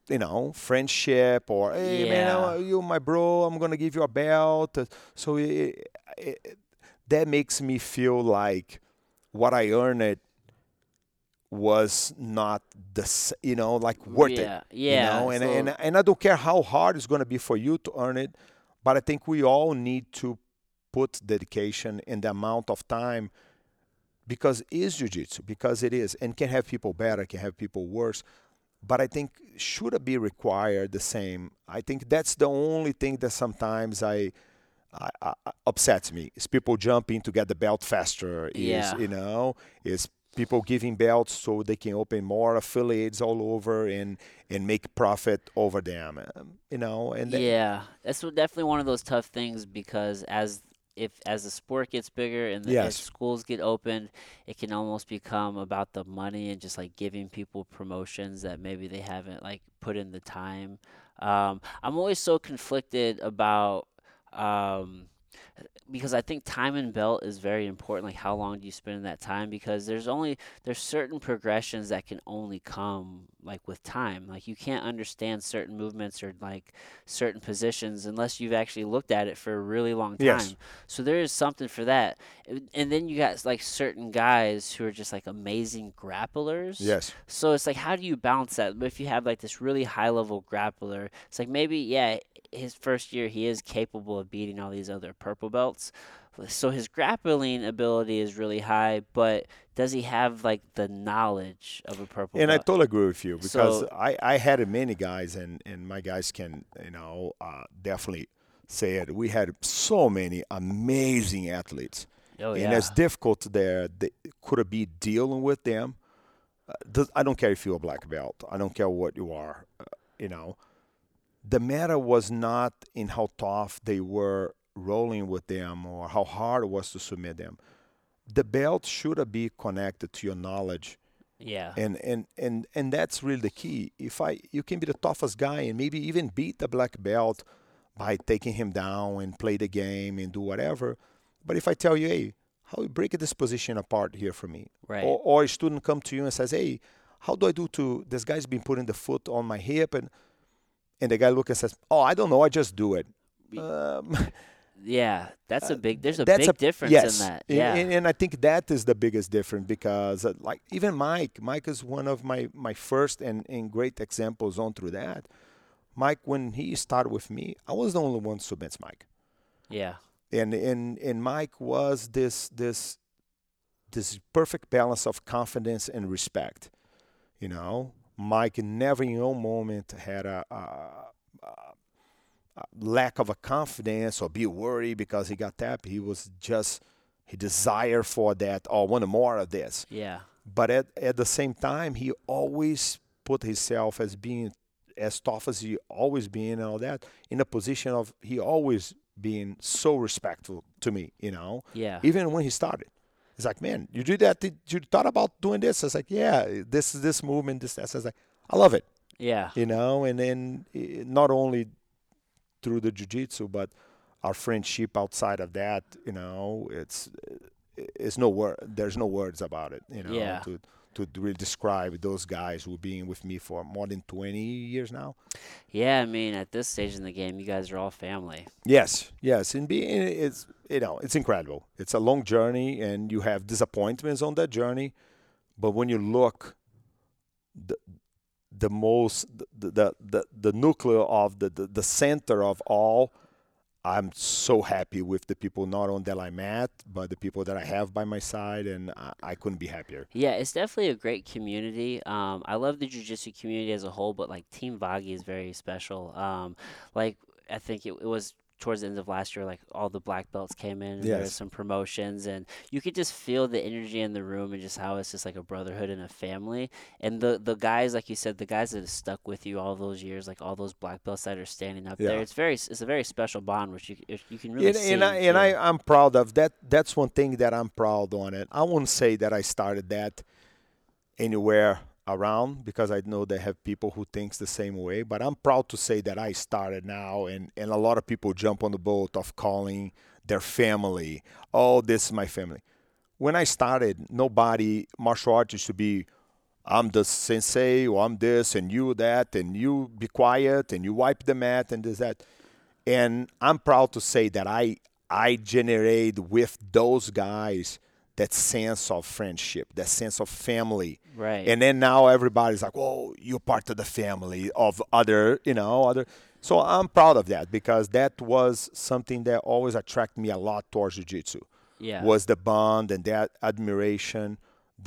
you know friendship or hey man Yeah. uh, you my bro i'm gonna give you a belt so it, it, that makes me feel like what i earned it was not the you know like worth it yeah. you Yeah. know and, so- and and i don't care how hard it's to be for you to earn it but i think we all need to put dedication in the amount of time because it is jiu-jitsu because it is and can have people better can have people worse but i think should it be required the same i think that's the only thing that sometimes i I, I, upsets me is people jumping to get the belt faster is Yeah. you know is people giving belts so they can open more affiliates all over and and make profit over them um, you know and then, yeah, that's definitely one of those tough things because as if as the sport gets bigger and the, as Yes. schools get opened, it can almost become about the money and just like giving people promotions that maybe they haven't like put in the time. Um, I'm always so conflicted about um, because I think time and belt is very important. Like how long do you spend in that time? Because there's only there's certain progressions that can only come like with time. Like you can't understand certain movements or like certain positions unless you've actually looked at it for a really long time. Yes. So there is something for that. And- And then you got like certain guys who are just like amazing grapplers. yes So it's like, how do you balance that? But if you have like this really high level grappler, it's like maybe, yeah, his first year he is capable of beating all these other purple belts. So his grappling ability is really high, but does he have like the knowledge of a purple and I totally agree with you because So- I, I had many guys and, and my guys can you know uh, definitely say it. We had so many amazing athletes, oh, and yeah. it's difficult there. They, could it be dealing with them? Uh, does, I don't care if you're a black belt. I don't care what you are. Uh, you know, the matter was not in how tough they were rolling with them or how hard it was to submit them. The belt should be connected to your knowledge yeah. and and and and that's really the key if i you can be the toughest guy and maybe even beat the black belt by taking him down and play the game and do whatever but if i tell you hey how you break this position apart here for me Right. or, or a student come to you and says hey how do i do to this guy's been putting the foot on my hip and and the guy looks and says oh i don't know i just do it um, yeah. That's a big, there's a big difference yes. in that. Yeah. And, and I think that is the biggest difference because, uh, like, even Mike, Mike is one of my, my first and, and great examples on through that. Mike, when he started with me, I was the only one who submits Mike. yeah. And, and, and Mike was this, this, this perfect balance of confidence and respect. You know, Mike never in no moment had a, a, a, a lack of a confidence or be worried because he got tapped. He was just he desire for that or wanted more of this. Yeah. But at, at the same time, he always put himself as being as tough as he always been and all that in a position of he always being so respectful to me. You know, Yeah. even when he started. He's like, man, you do that? Did you thought about doing this? I was like, yeah, this is this movement, this that. I was like, I love it Yeah. you know and then eh, not only through the jiu-jitsu but our friendship outside of that you know it's it's no word there's no words about it you know Yeah. to to really describe those guys who've been with me for more than 20 years now Yeah. I mean, at this stage in the game, you guys are all family. yes yes and being it's you know it's incredible it's a long journey and you have disappointments on that journey but when you look the the most the the the, the nuclear of the, the the center of all i'm so happy with the people not only that I met, but the people that i have by my side and i, I couldn't be happier Yeah, it's definitely a great community. Um, I love the jujitsu community as a whole, but like Team Vaghi is very special. Um, like I think it, it was towards the end of last year, like all the black belts came in, and there was some promotions, and you could just feel the energy in the room, and just how it's just like a brotherhood and a family. And the the guys, like you said, the guys that have stuck with you all those years, like all those black belts that are standing up there, Yeah. it's very it's a very special bond, which you you can really and, see. and, I, and. I, I'm proud of that. That's one thing that I'm proud on it. I won't say that I started that anywhere around because I know they have people who thinks the same way. But I'm proud to say that I started now, and and a lot of people jump on the boat of calling their family. Oh, this is my family. When I started, nobody martial arts to be. I'm the sensei, or I'm this, and you that, and you be quiet, and you wipe the mat, and this that and I'm proud to say that I I generate with those guys that sense of friendship, that sense of family. Right. And then now everybody's like, "Oh, you're part of the family of other, you know, other." So I'm proud of that because that was something that always attracted me a lot towards jiu-jitsu. yeah. Was the bond and that admiration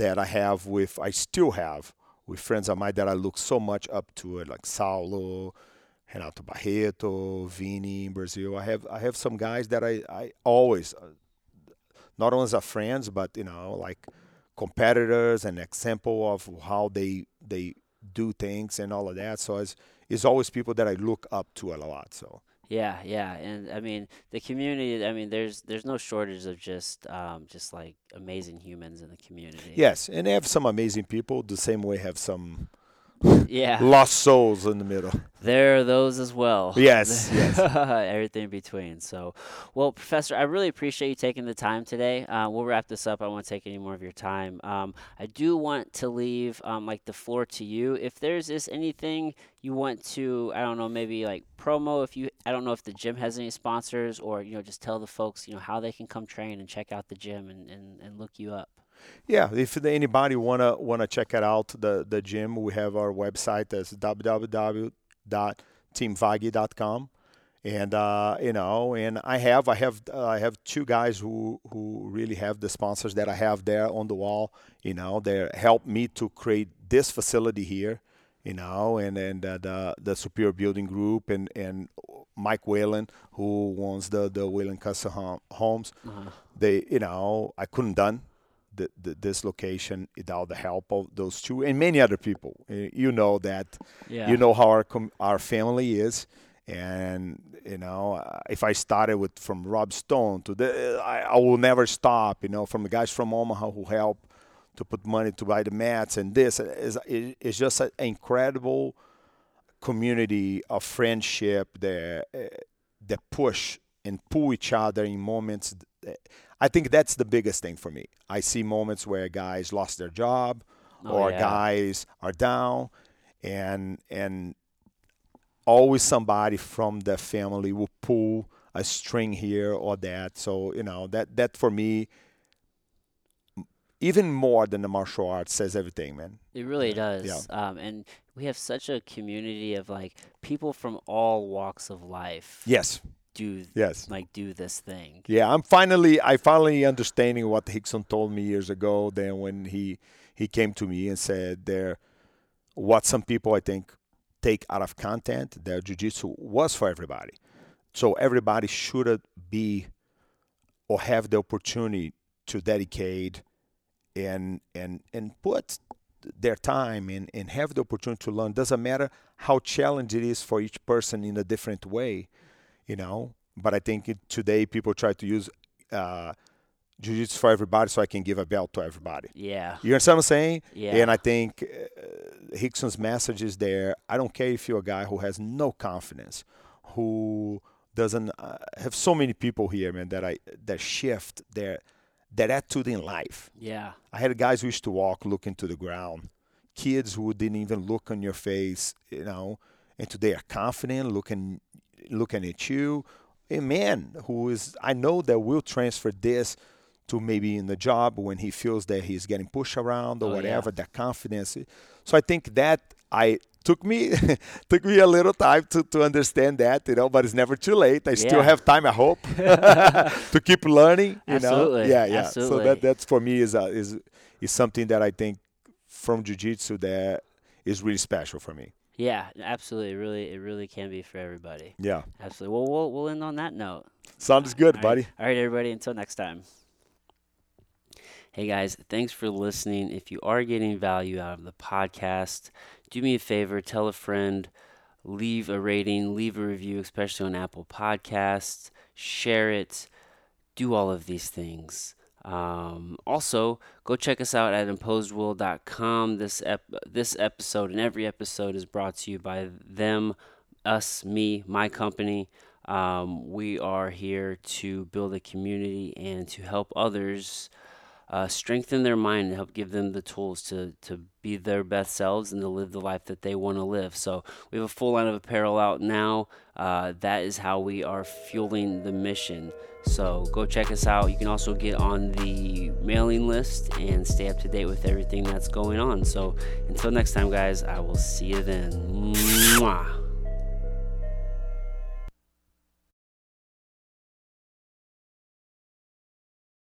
that I have with, I still have with friends of mine that I look so much up to, like Saulo, Renato Barreto, Vini in Brazil. I have I have some guys that I I always, uh, not only as our friends, but you know like competitors and example of how they they do things and all of that. So it's it's always people that I look up to a lot. So Yeah, yeah, and I mean the community. I mean, there's there's no shortage of just um, just like amazing humans in the community. yes, and they have some amazing people. The same way have some yeah. lost souls in the middle. There are those as well. Yes, yes. Everything in between. So, well, Professor, I really appreciate you taking the time today. Uh, we'll wrap this up. I won't take any more of your time. Um, I do want to leave um, like the floor to you. If there's is anything you want to, I don't know, maybe like promo. If you, I don't know if the gym has any sponsors, or you know, just tell the folks, you know, how they can come train and check out the gym and, and, and look you up. Yeah, if anybody wanna wanna check it out, the the gym, we have our website that's www.teamvaghi.com, and uh, you know, and I have I have uh, I have two guys who who really have the sponsors that I have there on the wall. You know, they helped me to create this facility here. You know, and and uh, the the Superior Building Group and and Mike Whalen, who owns the the Whalen Custom Homes. Uh-huh. They, you know, I couldn't done the, the, this location without the help of those two and many other people. Uh, You know that. Yeah. You know how our com- our family is, and you know uh, if I started with from Rob Stone to the, I, I will never stop. You know, from the guys from Omaha who help to put money to buy the mats and this is it, it's just an incredible community of friendship that uh, that push and pull each other in moments. th- I think that's the biggest thing for me. I see moments where guys lost their job Oh, or yeah. guys are down and and always somebody from the family will pull a string here or that. So, you know, that that for me even more than the martial arts says everything, man. It really does. Yeah. Um, and we have such a community of like people from all walks of life Yes. Do Yes. like do this thing. Yeah, I'm finally I finally understanding what Rickson told me years ago. Then when he he came to me and said there, what some people I think take out of content that jujitsu was for everybody. So everybody should be or have the opportunity to dedicate and and and put their time and, and have the opportunity to learn. Doesn't matter how challenging it is for each person in a different way, you know. But I think it, today people try to use uh, jiu-jitsu for everybody, so I can give a belt to everybody. Yeah. You understand what I'm saying? Yeah. And I think uh, Rickson's message is there. I don't care if you're a guy who has no confidence, who doesn't uh, have so many people here, man, that I that shift their that attitude in life. Yeah. I had guys who used to walk looking to the ground, kids who didn't even look on your face, you know, and today are confident, looking looking at you. A man who is, I know that will transfer this to maybe in the job when he feels that he's getting pushed around or Oh, yeah. whatever, that confidence. So I think that I took me took me a little time to, to understand that, you know, but it's never too late. I still have time, I hope, to keep learning. You Absolutely. know, yeah, yeah. So Absolutely. that that's for me is a, is is something that I think from jiu-jitsu that is really special for me. Yeah, absolutely. It really, it really can be for everybody. Yeah. Absolutely. Well, we'll we'll end on that note. Sounds good, All right. buddy. All right, everybody. Until next time. Hey guys, thanks for listening. If you are getting value out of the podcast, do me a favor, tell a friend, leave a rating, leave a review, especially on Apple Podcasts, share it, do all of these things. Um, also, go check us out at imposedwill.com. This ep- this episode and every episode is brought to you by them, us, me, my company. Um, we are here to build a community and to help others uh, strengthen their mind and help give them the tools to, to be their best selves and to live the life that they want to live. So we have a full line of apparel out now. Uh, that is how we are fueling the mission. So go check us out. You can also get on the mailing list and stay up to date with everything that's going on. So until next time, guys, I will see you then. Mwah.